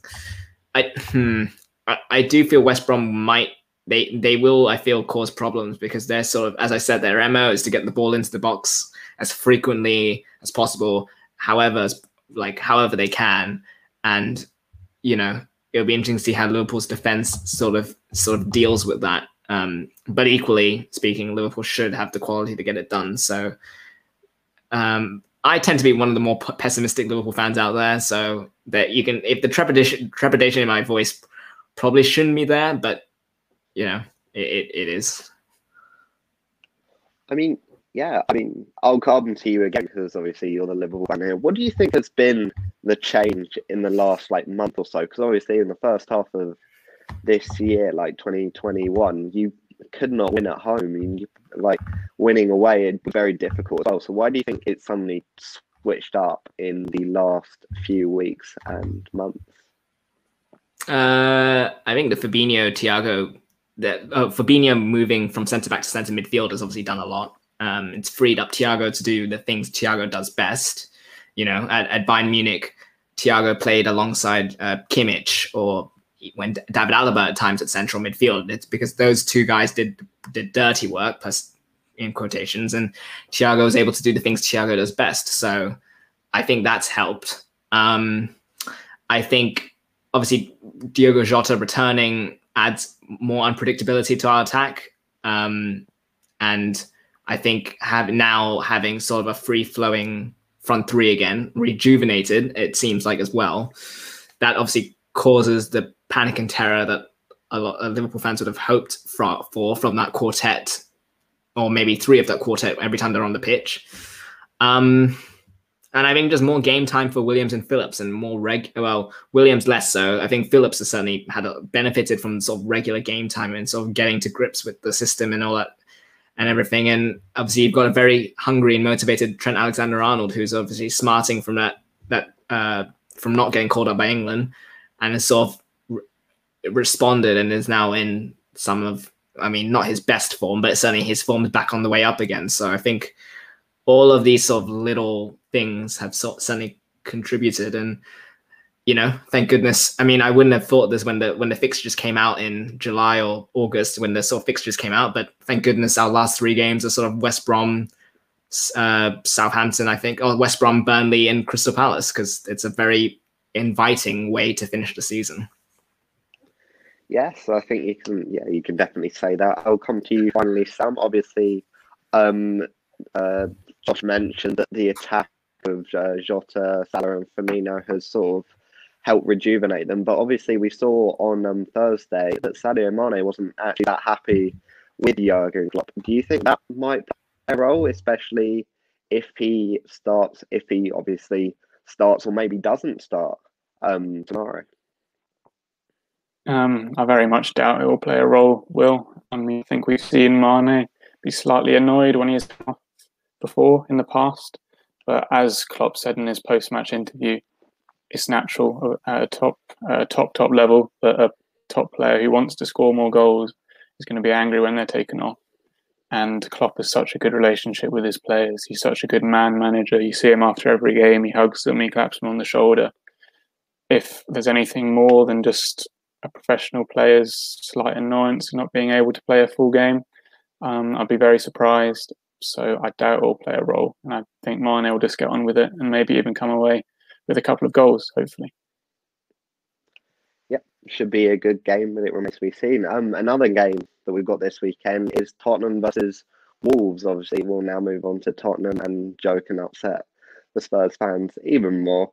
I hmm, I, I do feel West Brom might they they will I feel cause problems because they're sort of as I said their mo is to get the ball into the box as frequently as possible, however like however they can, and you know it'll be interesting to see how Liverpool's defense sort of sort of deals with that. Um, but equally speaking, Liverpool should have the quality to get it done. So um, I tend to be one of the more pessimistic Liverpool fans out there. So that you can, if the trepidation trepidation in my voice probably shouldn't be there, but you know it, it, it is. I mean, yeah, I mean, I'll come to you again because obviously you're the Liverpool fan here. What do you think has been the change in the last like month or so? Because obviously in the first half of this year, like 2021, you could not win at home. You, like winning away it'd be very difficult as well. So why do you think it suddenly switched up in the last few weeks and months? Uh, I think the Fabinho, Thiago, the uh, Fabinho moving from centre back to centre midfield has obviously done a lot. Um, it's freed up Thiago to do the things Thiago does best. You know, at, at Bayern Munich, Thiago played alongside uh, Kimmich or when David Alaba at times at central midfield. It's because those two guys did did dirty work, plus in quotations, and Thiago was able to do the things Thiago does best. So I think that's helped. Um, I think obviously Diogo Jota returning adds more unpredictability to our attack. Um, and I think have now having sort of a free flowing front three again, rejuvenated, it seems like as well. That obviously causes the panic and terror that a lot of Liverpool fans would have hoped for, for from that quartet, or maybe three of that quartet every time they're on the pitch. Um, and I think just more game time for Williams and Phillips, and more reg. Well, Williams less so. I think Phillips has certainly had a, benefited from sort of regular game time and sort of getting to grips with the system and all that and everything. And obviously, you've got a very hungry and motivated Trent Alexander-Arnold, who's obviously smarting from that that uh, from not getting called up by England, and has sort of re- responded and is now in some of, I mean, not his best form, but certainly his form is back on the way up again. So I think all of these sort of little things have sort certainly contributed and you know, thank goodness. I mean, I wouldn't have thought this when the when the fixtures came out in July or August when the sort of fixtures came out, but thank goodness our last three games are sort of West Brom, uh, Southampton, I think, or West Brom, Burnley, and Crystal Palace because it's a very inviting way to finish the season. Yes, I think you can. Yeah, you can definitely say that. I'll come to you finally, Sam. Obviously, um, uh, Josh mentioned that the attack of uh, Jota, Salah, and Firmino has sort of helped rejuvenate them. But obviously, we saw on um, Thursday that Sadio Mane wasn't actually that happy with Jurgen Klopp. Do you think that might play a role, especially if he starts, if he obviously starts or maybe doesn't start um, tomorrow? Um, I very much doubt it will play a role, Will. I mean, I think we've seen Mane be slightly annoyed when he's off before in the past. But as Klopp said in his post match interview, it's natural at a top uh, top top level that a top player who wants to score more goals is going to be angry when they're taken off. And Klopp has such a good relationship with his players. He's such a good man manager. You see him after every game. He hugs them. He claps them on the shoulder. If there's anything more than just a professional player's slight annoyance not being able to play a full game, um, I'd be very surprised. So I doubt it will play a role. And I think Mane will just get on with it and maybe even come away with a couple of goals, hopefully. Yep, should be a good game, but it remains to be seen. Um, another game that we've got this weekend is Tottenham versus Wolves. Obviously, we'll now move on to Tottenham, and joke and upset the Spurs fans even more.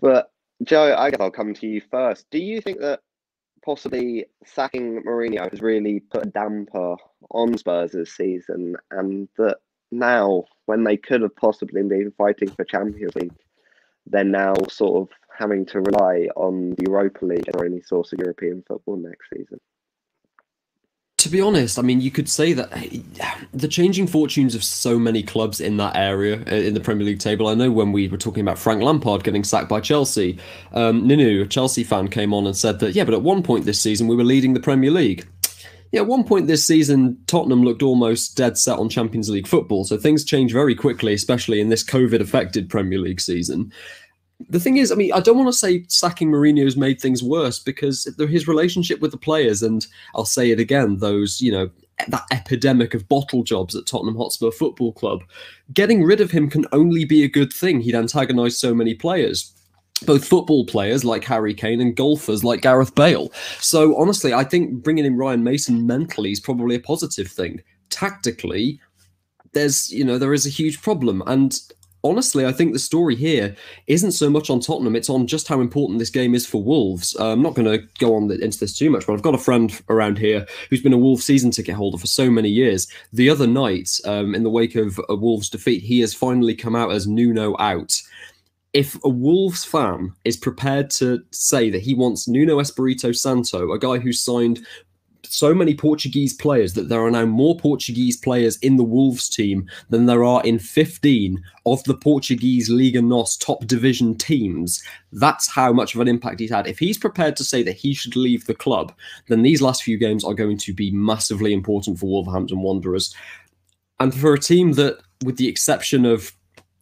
But Joe, I guess I'll come to you first. Do you think that possibly sacking Mourinho has really put a damper on Spurs this season, and that now, when they could have possibly been fighting for Champions League, they're now sort of having to rely on the Europa League or any source of European football next season. To be honest, I mean, you could say that the changing fortunes of so many clubs in that area uh, in the Premier League table. I know when we were talking about Frank Lampard getting sacked by Chelsea, um, Ninu, a Chelsea fan, came on and said that, yeah, but at one point this season we were leading the Premier League. Yeah, at one point this season, Tottenham looked almost dead set on Champions League football. So things change very quickly, especially in this COVID affected Premier League season the thing is, I mean, I don't want to say sacking Mourinho's made things worse because his relationship with the players, and I'll say it again, those, you know, that epidemic of bottle jobs at Tottenham Hotspur Football Club, getting rid of him can only be a good thing. He'd antagonised so many players. Both football players like Harry Kane and golfers like Gareth Bale. So honestly, I think bringing in Ryan Mason mentally is probably a positive thing. Tactically, there's you know there is a huge problem and honestly, I think the story here isn't so much on Tottenham; it's on just how important this game is for Wolves. Uh, I'm not going to go on into this too much, but I've got a friend around here who's been a Wolves season ticket holder for so many years. The other night, um, in the wake of a Wolves defeat, he has finally come out as Nuno out. If a Wolves fan is prepared to say that he wants Nuno Espirito Santo, a guy who signed so many Portuguese players that there are now more Portuguese players in the Wolves team than there are in 15 of the Portuguese Liga NOS top division teams. That's how much of an impact he's had. If he's prepared to say that he should leave the club, then these last few games are going to be massively important for Wolverhampton Wanderers. And for a team that, with the exception of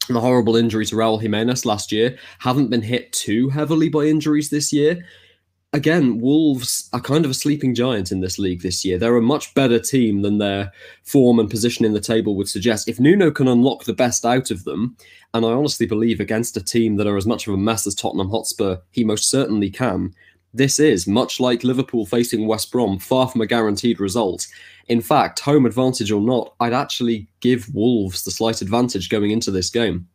the horrible injury to Raul Jimenez last year, haven't been hit too heavily by injuries this year again, Wolves are kind of a sleeping giant in this league this year. They're a much better team than their form and position in the table would suggest. If Nuno can unlock the best out of them, and I honestly believe against a team that are as much of a mess as Tottenham Hotspur, he most certainly can. This is, much like Liverpool facing West Brom, far from a guaranteed result. In fact, home advantage or not, I'd actually give Wolves the slight advantage going into this game.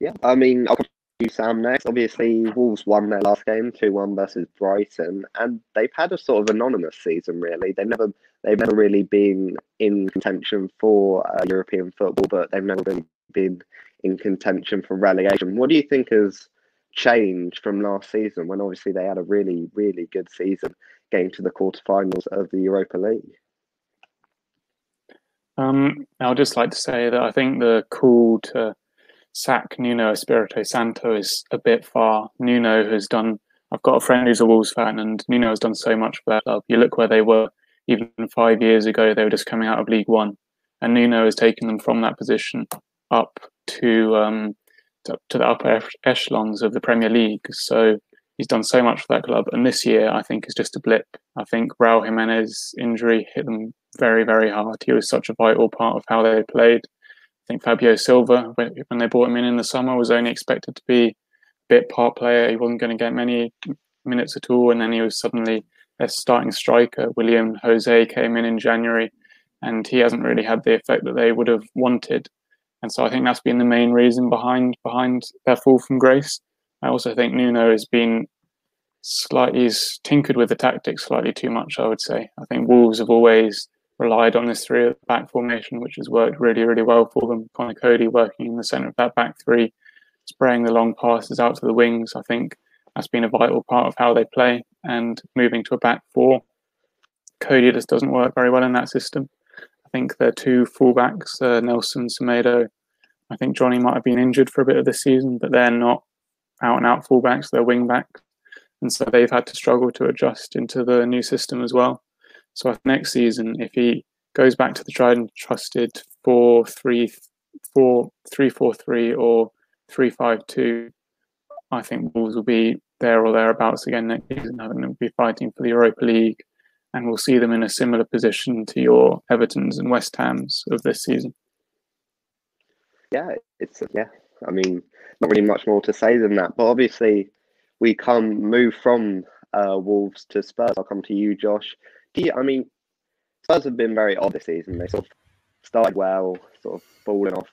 Yeah, I mean, I'll you, Sam, next. Obviously, Wolves won their last game, 2 1 versus Brighton, and they've had a sort of anonymous season, really. They've never they've never really been in contention for uh, European football, but they've never really been in contention for relegation. What do you think has changed from last season when obviously they had a really, really good season getting to the quarterfinals of the Europa League? Um, I'd just like to say that I think the call to sack Nuno Espirito Santo is a bit far. Nuno has done. I've got a friend who's a Wolves fan, and Nuno has done so much for that club. You look where they were even five years ago; they were just coming out of League One, and Nuno has taken them from that position up to um, to, to the upper echelons of the Premier League. So he's done so much for that club, and this year I think is just a blip. I think Raul Jimenez injury hit them very, very hard. He was such a vital part of how they played think Fabio Silva, when, when they brought him in in the summer, was only expected to be a bit part player. He wasn't going to get many minutes at all, and then he was suddenly a starting striker. Willian Jose came in in January, and he hasn't really had the effect that they would have wanted. And so I think that's been the main reason behind behind their fall from grace. I also think Nuno has been slightly he's tinkered with the tactics slightly too much. I would say. I think Wolves have always relied on this three at the back formation, which has worked really, really well for them. Conor Coady working in the centre of that back three, spraying the long passes out to the wings. I think that's been a vital part of how they play. And moving to a back four, Coady just doesn't work very well in that system. I think their two fullbacks, uh, Nelson Semedo, I think Johnny might have been injured for a bit of the season, but they're not out and out fullbacks, they're wing backs. And so they've had to struggle to adjust into the new system as well. So next season, if he goes back to the tried and trusted four three four three four three or three five two, I think Wolves will be there or thereabouts again next season, having to be fighting for the Europa League, and we'll see them in a similar position to your Everton's and West Ham's of this season. Yeah, it's yeah. I mean, not really much more to say than that. But obviously, we come move from uh, Wolves to Spurs. I'll come to you, Josh you, I mean, Spurs have been very odd this season. They sort of started well, sort of falling off,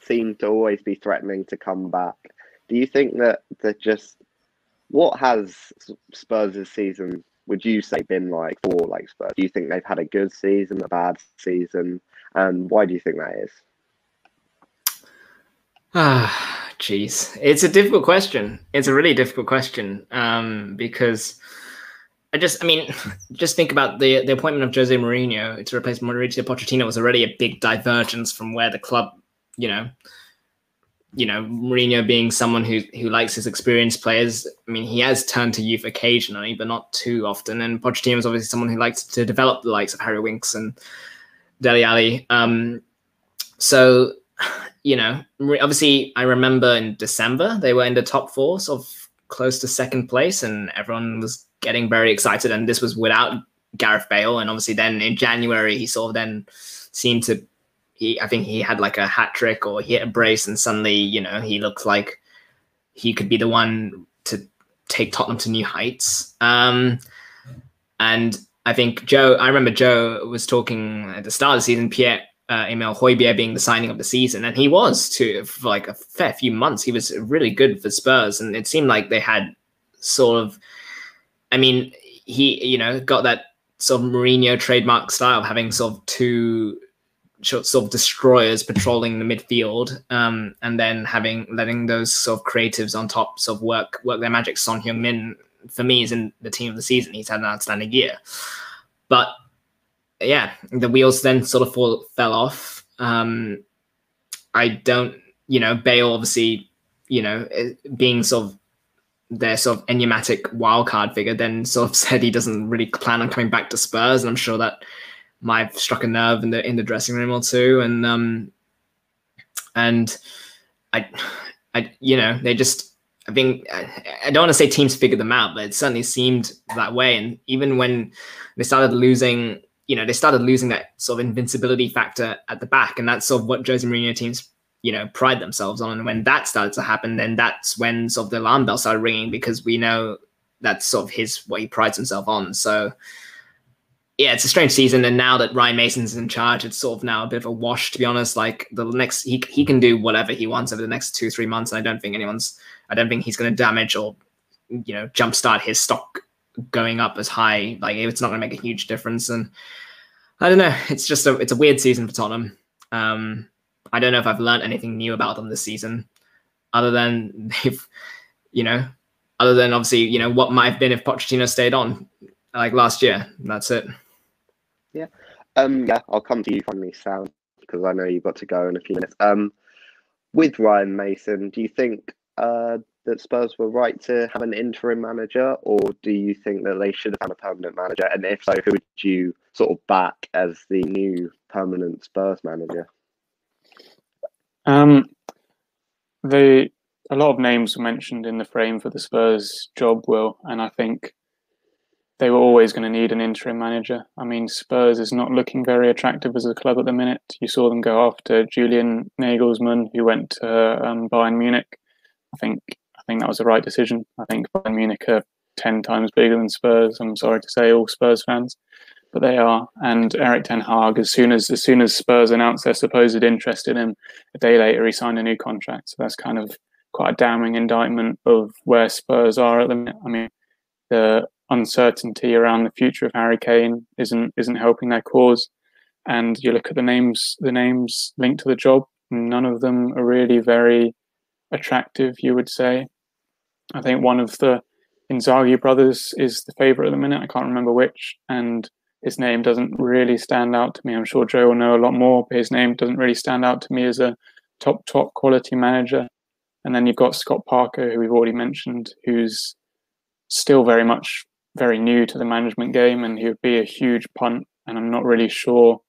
seem to always be threatening to come back. Do you think that they're just what has Spurs' season would you say been like for like Spurs? Do you think they've had a good season, a bad season, and why do you think that is? Ah, jeez, it's a difficult question. It's a really difficult question um, because I just, I mean, just think about the the appointment of Jose Mourinho to replace Mauricio Pochettino was already a big divergence from where the club, you know, you know, Mourinho being someone who who likes his experienced players. I mean, he has turned to youth occasionally, but not too often. And Pochettino is obviously someone who likes to develop the likes of Harry Winks and Dele Alli. Um, so, you know, obviously, I remember in December they were in the top four, sort of close to second place, and everyone was getting very excited. And this was without Gareth Bale. And obviously, then in January, he sort of then seemed to he I think he had like a hat trick or he hit a brace and suddenly, you know, he looked like he could be the one to take Tottenham to new heights. Um, and I think Joe, I remember Joe was talking at the start of the season, Pierre uh, Emile Højbjerg being the signing of the season, and he was too for like a fair few months. He was really good for Spurs, and it seemed like they had sort of, I mean, he you know got that sort of Mourinho trademark style of having sort of two sort of destroyers patrolling the midfield, um, and then having letting those sort of creatives on top sort of work work their magic. Son Heung-min for me is in the team of the season. He's had an outstanding year, but yeah, the wheels then sort of fall, fell off. Um, I don't, you know, Bale obviously, you know, eh, being sort of their sort of enigmatic wildcard figure, then sort of (laughs) said he doesn't really plan on coming back to Spurs, and I'm sure that might have struck a nerve in the in the dressing room or two, and um, and I, I, you know, they just. I think I don't want to say teams figured them out, but it certainly seemed that way. And even when they started losing, you know, they started losing that sort of invincibility factor at the back, and that's sort of what Jose Mourinho teams, you know, pride themselves on. And when that started to happen, then that's when sort of the alarm bell started ringing because we know that's sort of his what he prides himself on. So yeah, it's a strange season, and now that Ryan Mason's in charge, it's sort of now a bit of a wash. To be honest, like the next he he can do whatever he wants over the next two three months, and I don't think anyone's I don't think he's going to damage or you know jumpstart his stock going up as high. Like it's not going to make a huge difference, and I don't know. It's just a it's a weird season for Tottenham. Um, I don't know if I've learned anything new about them this season, other than (laughs) they've you know, other than obviously you know what might have been if Pochettino stayed on like last year. That's it. Yeah. Um, yeah, I'll come to you finally, Sam, because I know you've got to go in a few minutes. Um, with Ryan Mason, do you think uh, that Spurs were right to have an interim manager, or do you think that they should have had a permanent manager? And if so, who would you sort of back as the new permanent Spurs manager? Um, the a lot of names were mentioned in the frame for the Spurs job, Will, and I think they were always going to need an interim manager. I mean, Spurs is not looking very attractive as a club at the minute. You saw them go after Julian Nagelsmann, who went to um, Bayern Munich. I think I think that was the right decision. I think Bayern Munich are ten times bigger than Spurs. I'm sorry to say, all Spurs fans, but they are. And Erik Ten Hag, as soon as as soon as Spurs announced their supposed interest in him, a day later he signed a new contract. So that's kind of quite a damning indictment of where Spurs are at the minute. I mean, the uncertainty around the future of Harry Kane isn't isn't helping their cause. And you look at the names the names linked to the job, none of them are really very attractive, you would say. I think one of the Inzaghi brothers is the favourite at the minute. I can't remember which, and his name doesn't really stand out to me. I'm sure Joe will know a lot more, but his name doesn't really stand out to me as a top top quality manager. And then you've got Scott Parker, who we've already mentioned, who's still very much very new to the management game, and he would be a huge punt. And I'm not really sure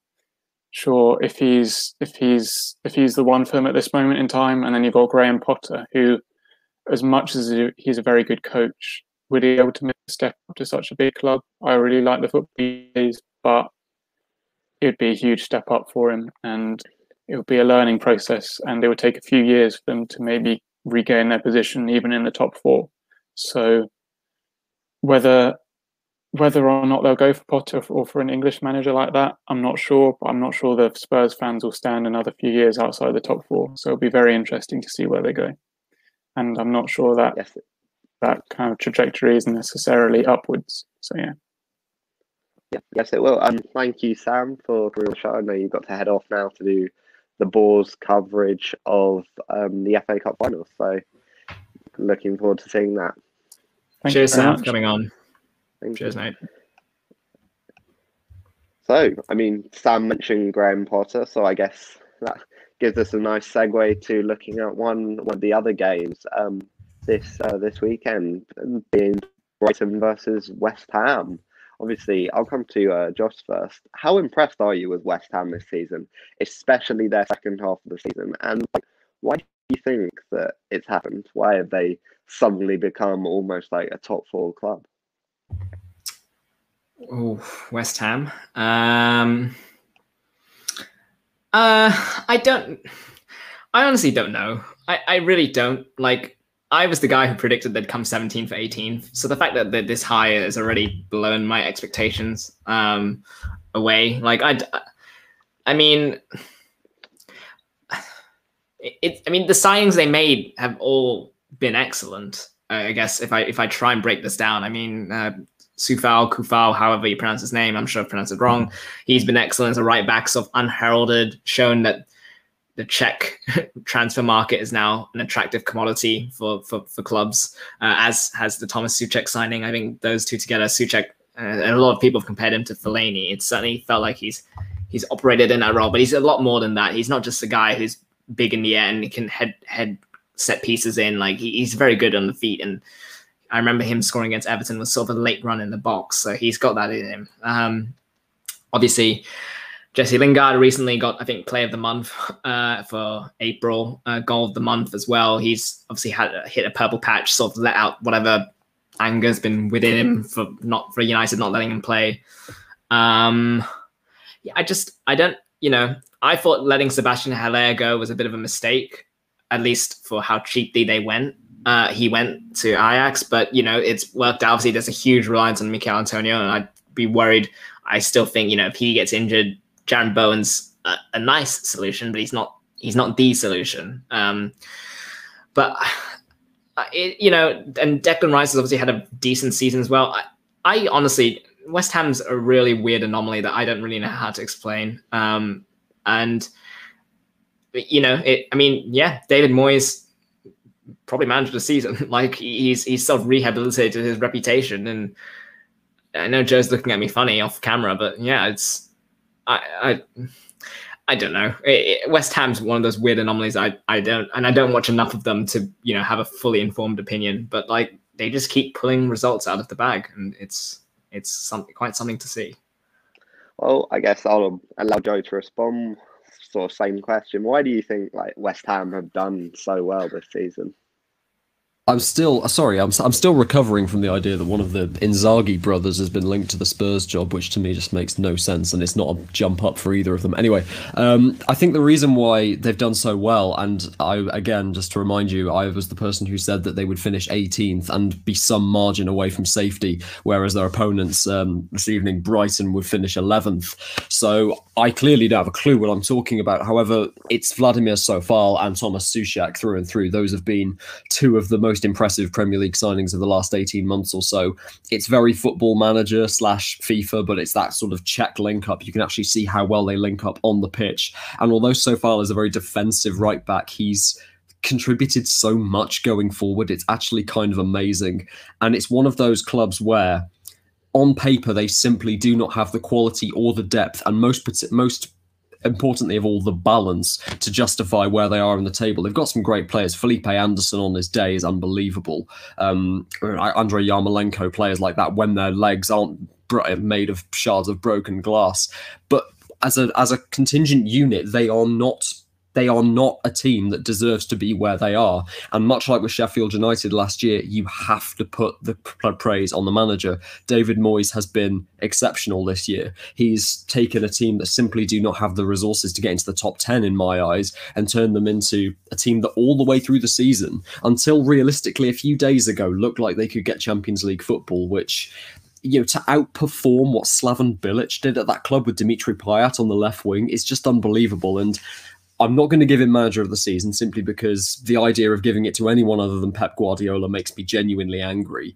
sure if he's if he's if he's the one for him at this moment in time. And then you've got Graham Potter, who, as much as he's a very good coach, would he be able to make a step up to such a big club? I really like the football but it would be a huge step up for him, and it would be a learning process, and it would take a few years for them to maybe regain their position even in the top four. So whether whether or not they'll go for Potter or for an English manager like that, I'm not sure. But I'm not sure the Spurs fans will stand another few years outside the top four. So it'll be very interesting to see where they go. And I'm not sure that yes. That kind of trajectory isn't necessarily upwards. So yeah. Yeah, yes, it will. Um, thank you, Sam, for, for your show. I know you've got to head off now to do the Boars coverage of um, the FA Cup final. So looking forward to seeing that. Thank Cheers, Sam, for coming on. Thank Cheers, you. mate. So, I mean, Sam mentioned Graham Potter, so I guess that gives us a nice segue to looking at one one of the other games um, this uh, this weekend, being Brighton versus West Ham. Obviously, I'll come to uh, Josh first. How impressed are you with West Ham this season, especially their second half of the season? And why do you think that it's happened? Why have they suddenly become almost like a top four club? Oh, West Ham. Um, uh, I don't. I honestly don't know. I, I really don't. Like, I was the guy who predicted they'd come 17 for 18. So the fact that they're this high has already blown my expectations um, away. Like, I, I mean, it. I mean, the signings they made have all been excellent. I guess if I if I try and break this down, I mean, uh, Sufal, Coufal, however you pronounce his name. I'm sure I pronounced it wrong. He's been excellent as a right back, sort of unheralded, shown that the Czech (laughs) transfer market is now an attractive commodity for for, for clubs, uh, as has the Thomas Souček signing. I think those two together, Souček, uh, and a lot of people have compared him to Fellaini. It certainly felt like he's he's operated in that role, but he's a lot more than that. He's not just a guy who's big in the air and can head head set pieces in. Like he, he's very good on the feet and I remember him scoring against Everton with sort of a late run in the box, so he's got that in him. Um, obviously, Jesse Lingard recently got, I think, Play of the Month (laughs) uh, for April, uh, Goal of the Month as well. He's obviously had hit a purple patch, sort of let out whatever anger's been within him for not for United not letting him play. Um, yeah, I just I don't, you know, I thought letting Sebastian Haller go was a bit of a mistake, at least for how cheaply they went uh, he went to Ajax, but you know it's worked out. Obviously, there's a huge reliance on Michail Antonio, and I'd be worried. I still think you know if he gets injured, Jarrod Bowen's a, a nice solution, but he's not he's not the solution. Um, but it, you know, and Declan Rice has obviously had a decent season as well. I, I honestly, West Ham's a really weird anomaly that I don't really know how to explain. Um, and you know, it. I mean, yeah, David Moyes probably managed the season. (laughs) like he's he's sort of rehabilitated his reputation, and I know Joe's looking at me funny off camera, but yeah, it's I I I don't know. It, it, West Ham's one of those weird anomalies. I I don't and I don't watch enough of them to you know have a fully informed opinion. But like they just keep pulling results out of the bag, and it's it's something quite something to see. Well, I guess I'll allow Joe to respond. Sort of same question. Why do you think like West Ham have done so well this season? I'm still sorry. I'm I'm still recovering from the idea that one of the Inzaghi brothers has been linked to the Spurs job, which to me just makes no sense, and it's not a jump up for either of them. Anyway, um, I think the reason why they've done so well, and I again just to remind you, I was the person who said that they would finish 18th and be some margin away from safety, whereas their opponents um, this evening, Brighton, would finish 11th. So I clearly don't have a clue what I'm talking about. However, it's Vladimir Coufal and Thomas Souček through and through. Those have been two of the most most impressive Premier League signings of the last 18 months or so. It's very football manager slash FIFA, but it's that sort of Czech link up. You can actually see how well they link up on the pitch. And although Coufal is a very defensive right back, he's contributed so much going forward. It's actually kind of amazing. And it's one of those clubs where on paper they simply do not have the quality or the depth and most most importantly of all, the balance to justify where they are in the table. They've got some great players. Felipe Anderson on this day is unbelievable. Um, Andrei Yarmolenko, players like that, when their legs aren't made of shards of broken glass. But as a as a contingent unit, they are not they are not a team that deserves to be where they are. And much like with Sheffield United last year, you have to put the praise on the manager. David Moyes has been exceptional this year. He's taken a team that simply do not have the resources to get into the top 10 in my eyes and turned them into a team that all the way through the season, until realistically a few days ago, looked like they could get Champions League football, which you know, to outperform what Slaven Bilic did at that club with Dimitri Payet on the left wing is just unbelievable. And I'm not going to give him manager of the season simply because the idea of giving it to anyone other than Pep Guardiola makes me genuinely angry.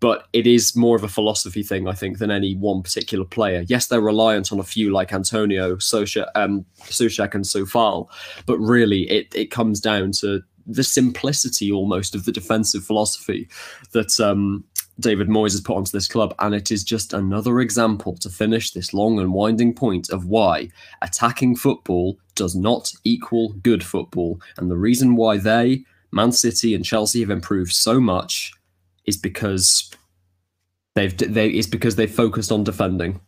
But it is more of a philosophy thing, I think, than any one particular player. Yes, they're reliant on a few like Antonio, Souček, um, and Coufal, but really it, it comes down to the simplicity almost of the defensive philosophy that um, David Moyes has put onto this club, and it is just another example to finish this long and winding point of why attacking football does not equal good football. And the reason why they, Man City and Chelsea, have improved so much is because they've they is because they've focused on defending.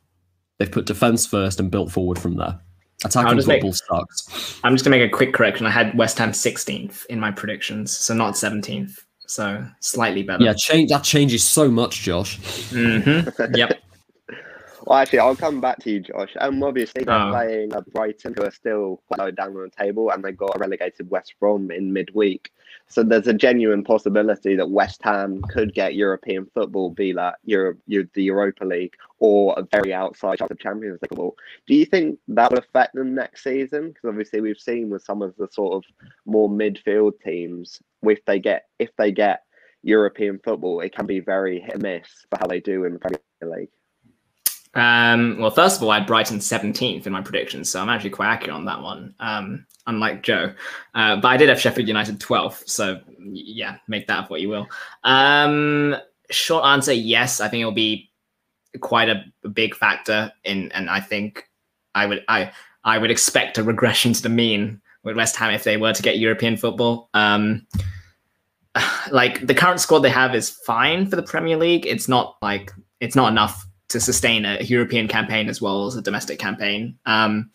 They've put defense first and built forward from there. Attacking football make, sucks. I'm just gonna make a quick correction. I had West Ham 16th in my predictions, so not 17th so slightly better. Yeah, change that changes so much, Josh. Mm-hmm. (laughs) yep. well, actually, I'll come back to you, Josh. Um, obviously they're oh. playing uh, Brighton, who are still quite low down on the table, and they got a relegated West Brom in midweek. So there's a genuine possibility that West Ham could get European football, be that Europe, the Europa League, or a very outside chance of Champions League football. Do you think that will affect them next season? Because obviously we've seen with some of the sort of more midfield teams, if they get if they get European football, it can be very hit and miss for how they do in the Premier League. Um, well, first of all, I had Brighton 17th in my predictions, so I'm actually quite accurate on that one, um, unlike Joe. Uh, but I did have Sheffield United 12th, so yeah, make that what you will. Um, short answer, yes, I think it'll be quite a, a big factor in, and I think I would I I would expect a regression to the mean with West Ham if they were to get European football. Um, (sighs) like the current squad they have is fine for the Premier League. It's not like it's not enough to sustain a European campaign as well as a domestic campaign. Um,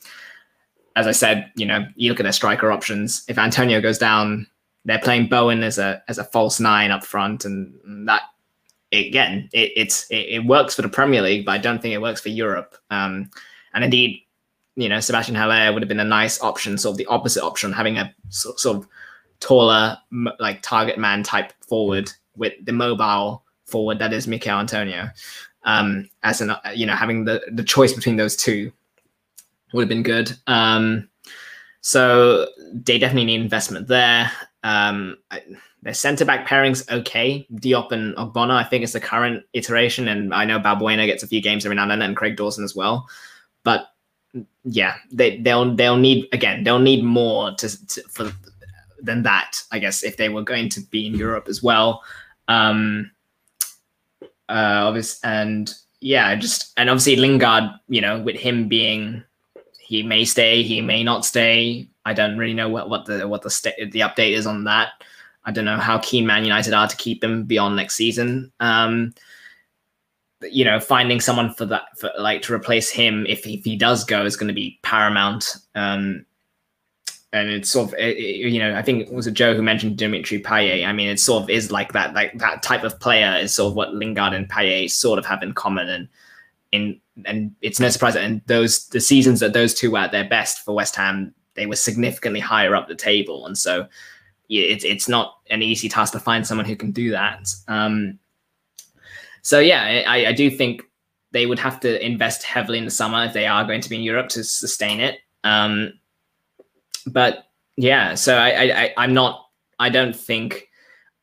as I said, you know, you look at their striker options. If Antonio goes down, they're playing Bowen as a as a false nine up front, and that again, it, it's it, it, works for the Premier League, but I don't think it works for Europe. Um, and indeed, you know, Sebastian Haller would have been a nice option, sort of the opposite option, having a sort, of taller, like target man type forward with the mobile forward that is Michail Antonio um, as an you know having the the choice between those two would have been good. Um, so they definitely need investment there. Um, their centre back pairings okay. Diop and Ogbonna, I think, is the current iteration, and I know Balbuena gets a few games every now and then, and Craig Dawson as well. But yeah, they they'll they'll need again they'll need more to, to for than that, I guess, if they were going to be in Europe as well. Um, uh, obviously, and yeah, just and obviously Lingard, you know, with him being, he may stay, he may not stay. I don't really know what what the what the st- the update is on that. I don't know how keen Man United are to keep him beyond next season. Um, you know, finding someone for that, for like to replace him if, if he does go is going to be paramount. Um, and it's sort of it, it, you know I think it was a Joe who mentioned Dimitri Payet. I mean, it sort of is like that like that type of player is sort of what Lingard and Payet sort of have in common, and in and it's no surprise that in those the seasons that those two were at their best for West Ham, they were significantly higher up the table, and so it's it's not an easy task to find someone who can do that. Um, so yeah, I, I do think they would have to invest heavily in the summer if they are going to be in Europe to sustain it. Um, but yeah, so I, I I'm not. I don't think.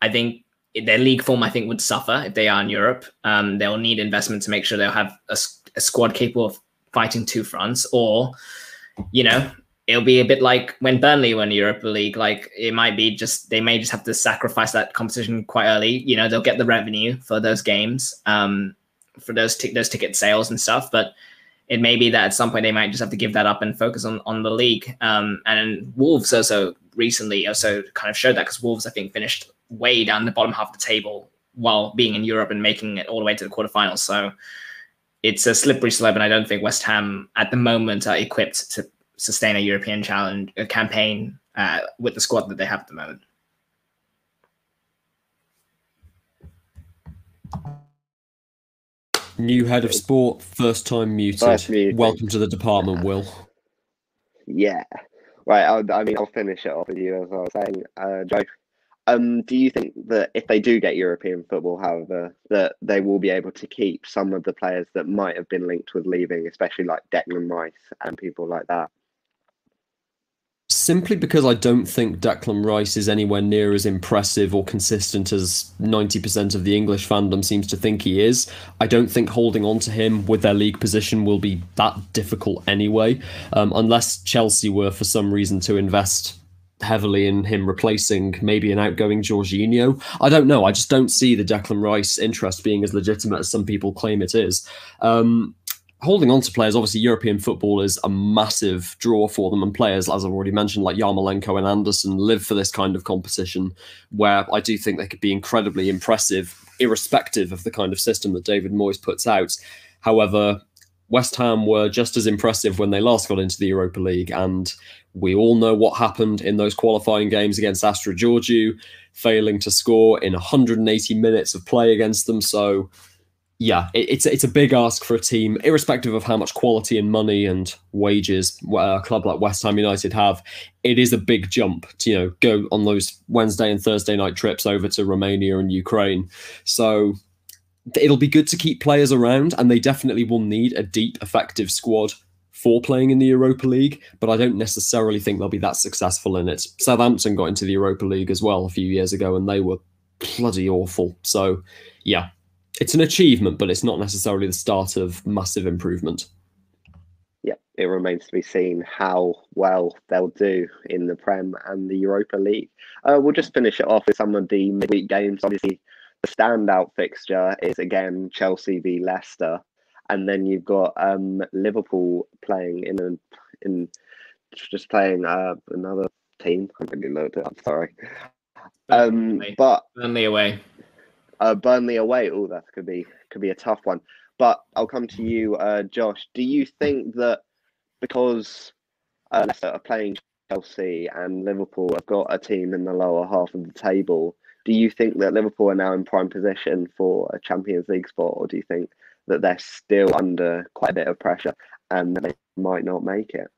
I think their league form, I think, would suffer if they are in Europe. Um, they'll need investment to make sure they'll have a, a squad capable of fighting two fronts, or you know, it'll be a bit like when Burnley won Europa League. Like it might be just they may just have to sacrifice that competition quite early. You know, they'll get the revenue for those games, um, for those t- those ticket sales and stuff, but it may be that at some point they might just have to give that up and focus on on the league. Um, and Wolves also recently also kind of showed that because Wolves I think finished way down the bottom half of the table while being in Europe and making it all the way to the quarterfinals. So it's a slippery slope, and I don't think West Ham at the moment are equipped to sustain a European challenge a campaign uh, with the squad that they have at the moment. New head of sport, first time muted. First muted. Welcome to the department, Will. Yeah. Right. I'll, i mean, I'll finish it off with you as I was saying, uh, Joe. Um, do you think that if they do get European football, however, that they will be able to keep some of the players that might have been linked with leaving, especially like Declan Rice and people like that? Simply because I don't think Declan Rice is anywhere near as impressive or consistent as 90% of the English fandom seems to think he is. I don't think holding on to him with their league position will be that difficult anyway, um, unless Chelsea were for some reason to invest heavily in him replacing maybe an outgoing Jorginho. I don't know. I just don't see the Declan Rice interest being as legitimate as some people claim it is. Um, holding on to players, obviously, European football is a massive draw for them, and players, as I've already mentioned, like Yarmolenko and Anderson, live for this kind of competition. Where I do think they could be incredibly impressive, irrespective of the kind of system that David Moyes puts out. However, West Ham were just as impressive when they last got into the Europa League, and we all know what happened in those qualifying games against Astra Giurgiu, failing to score in 180 minutes of play against them. So yeah, it, it's it's a big ask for a team, irrespective of how much quality and money and wages uh, a club like West Ham United have. It is a big jump to you know go on those Wednesday and Thursday night trips over to Romania and Ukraine. So it'll be good to keep players around, and they definitely will need a deep, effective squad for playing in the Europa League. But I don't necessarily think they'll be that successful in it. Southampton got into the Europa League as well a few years ago, and they were bloody awful. So yeah, it's an achievement, but it's not necessarily the start of massive improvement. Yeah, it remains to be seen how well they'll do in the Prem and the Europa League. Uh, we'll just finish it off with some of the midweek games. Obviously, the standout fixture is again Chelsea v Leicester, and then you've got um, Liverpool playing in a, in just playing uh, another team. I'm really loaded up. Sorry, um, Burnley. but Burnley away. Uh, Burnley away. Oh, that could be could be a tough one. But I'll come to you, uh, Josh. Do you think that because uh, Leicester are playing Chelsea and Liverpool have got a team in the lower half of the table, do you think that Liverpool are now in prime position for a Champions League spot, or do you think that they're still under quite a bit of pressure and they might not make it?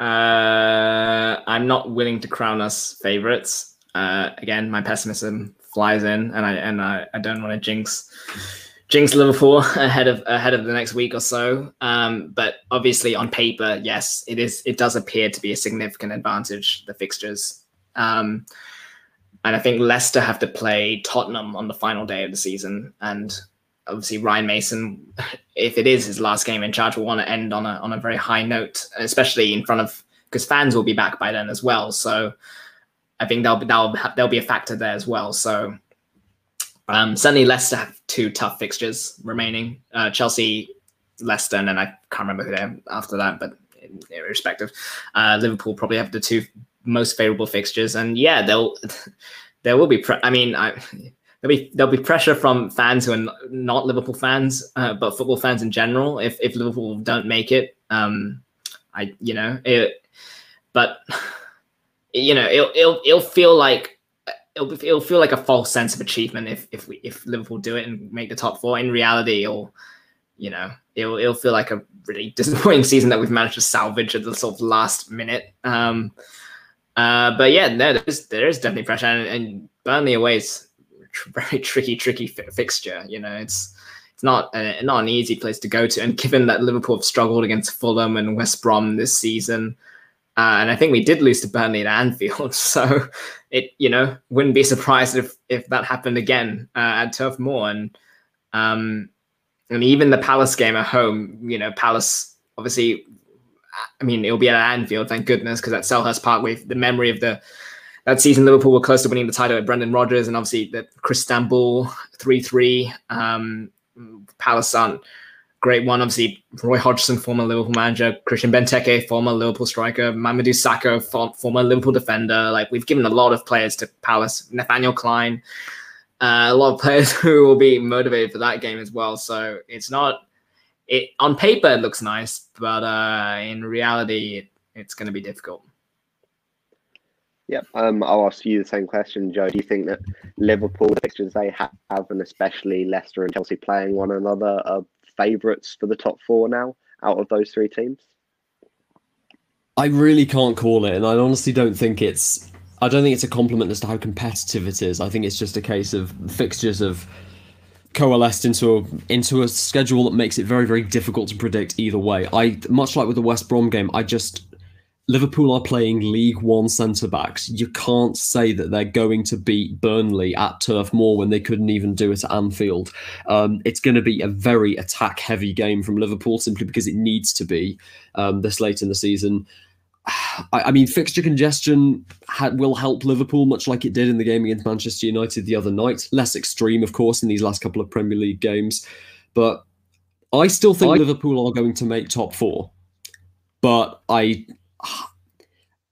Uh, I'm not willing to crown us favorites. Uh, again, my pessimism flies in, and I and I, I don't want to jinx jinx Liverpool (laughs) ahead of ahead of the next week or so. Um, but obviously, on paper, yes, it is. It does appear to be a significant advantage the fixtures. Um, and I think Leicester have to play Tottenham on the final day of the season, and obviously Ryan Mason, (laughs) if it is his last game in charge, will want to end on a on a very high note, especially in front of because fans will be back by then as well. So I think that'll be that'll there'll be a factor there as well. So um, certainly Leicester have two tough fixtures remaining. Uh, Chelsea, Leicester, and then I can't remember who they're after that, but irrespective, uh, Liverpool probably have the two most favorable fixtures, and yeah, they'll (laughs) there will be. Pre- I mean, I, there'll be there'll be pressure from fans who are not Liverpool fans, uh, but football fans in general. If if Liverpool don't make it, um, I you know it, but (laughs) you know it'll it'll, it'll feel like it'll, it'll feel like a false sense of achievement if if we if Liverpool do it and make the top four. In reality, or you know, it'll it'll feel like a really (laughs) disappointing season that we've managed to salvage at the sort of last minute. Um, uh, but yeah, no, there's there is definitely pressure, and, and Burnley away is tr- (laughs) very tricky, tricky fi- fixture. You know, it's it's not a, not an easy place to go to, and given that Liverpool have struggled against Fulham and West Brom this season, uh, and I think we did lose to Burnley at (laughs) Anfield, so it you know wouldn't be surprised if if that happened again uh, at Turf Moor, and um, and even the Palace game at home, you know, Palace obviously I mean, it'll be at Anfield, thank goodness, because at Selhurst Park, with the memory of the that season, Liverpool were close to winning the title at Brendan Rodgers, and obviously the Crystanbul three three. Um, Palace aren't great one. Obviously, Roy Hodgson, former Liverpool manager, Christian Benteke, former Liverpool striker, Mamadou Sakho, former Liverpool defender. Like we've given a lot of players to Palace. Nathaniel Clyne, uh, a lot of (laughs) players who will be motivated for that game as well. So it's not it on paper it looks nice, but uh, in reality, it, it's going to be difficult. Yep. Um, I'll ask you the same question, Joe. Do you think that Liverpool, the fixtures they have, and especially Leicester and Chelsea playing one another, are favourites for the top four now out of those three teams? I really can't call it, and I honestly don't think it's. I don't think it's a compliment as to how competitive it is. I think it's just a case of fixtures of coalesced into a into a schedule that makes it very very difficult to predict either way. I much like with the West Brom game, I just Liverpool are playing League One centre backs. You can't say that they're going to beat Burnley at Turf Moor when they couldn't even do it at Anfield. Um, it's going to be a very attack heavy game from Liverpool simply because it needs to be um, this late in the season. I, I mean, fixture congestion ha- will help Liverpool, much like it did in the game against Manchester United the other night. Less extreme, of course, in these last couple of Premier League games, but I still think I- Liverpool are going to make top four. But I,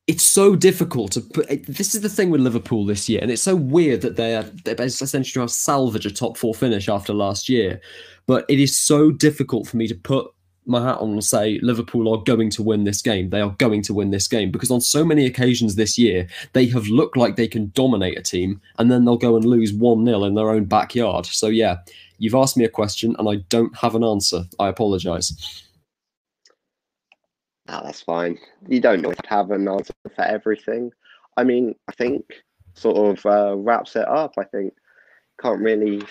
it's so difficult to put. This is the thing with Liverpool this year, and it's so weird that they're they're essentially trying to salvage a top four finish after last year. But it is so difficult for me to put my hat on and say Liverpool are going to win this game. They are going to win this game because on so many occasions this year they have looked like they can dominate a team and then they'll go and lose 1-0 in their own backyard. So yeah, you've asked me a question and I don't have an answer. I apologize. No, that's fine. You don't always have an answer for everything. I mean, I think sort of uh, wraps it up. I think can't really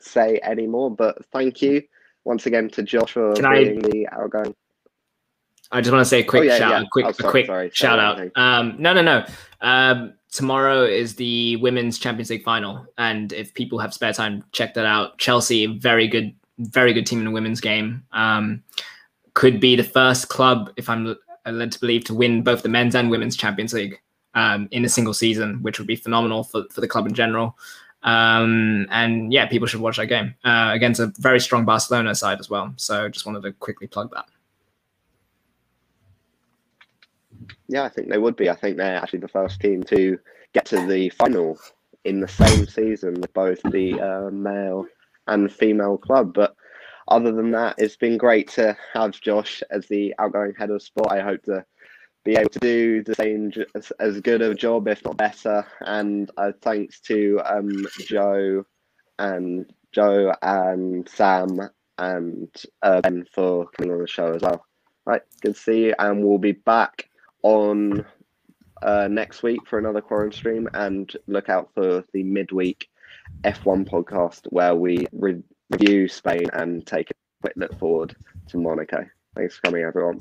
say any more, but thank you once again to Josh for Can I- being the outgoing. I just want to say a quick Oh, yeah, shout, yeah. a quick, Oh, a quick sorry, shout sorry, out. Um, no, no, no. Um, tomorrow is the women's Champions League final, and if people have spare time, check that out. Chelsea, very good, very good team in the women's game. Um, could be the first club, if I'm led to believe, to win both the men's and women's Champions League um, in a single season, which would be phenomenal for, for the club in general. Um, and yeah, people should watch that game uh, against a very strong Barcelona side as well. So just wanted to quickly plug that. Yeah, I think they would be. I think they're actually the first team to get to the final in the same season with both the uh, male and female club. But other than that, it's been great to have Josh as the outgoing head of sport. I hope to be able to do the same as, good a job, if not better. And uh, thanks to um, Joe and Joe and Sam and uh, Ben for coming on the show as well. Right, good to see you, and we'll be back on uh, next week for another quarantine stream, and look out for the midweek F1 podcast where we re- review Spain and take a quick look forward to Monaco. Thanks for coming, everyone.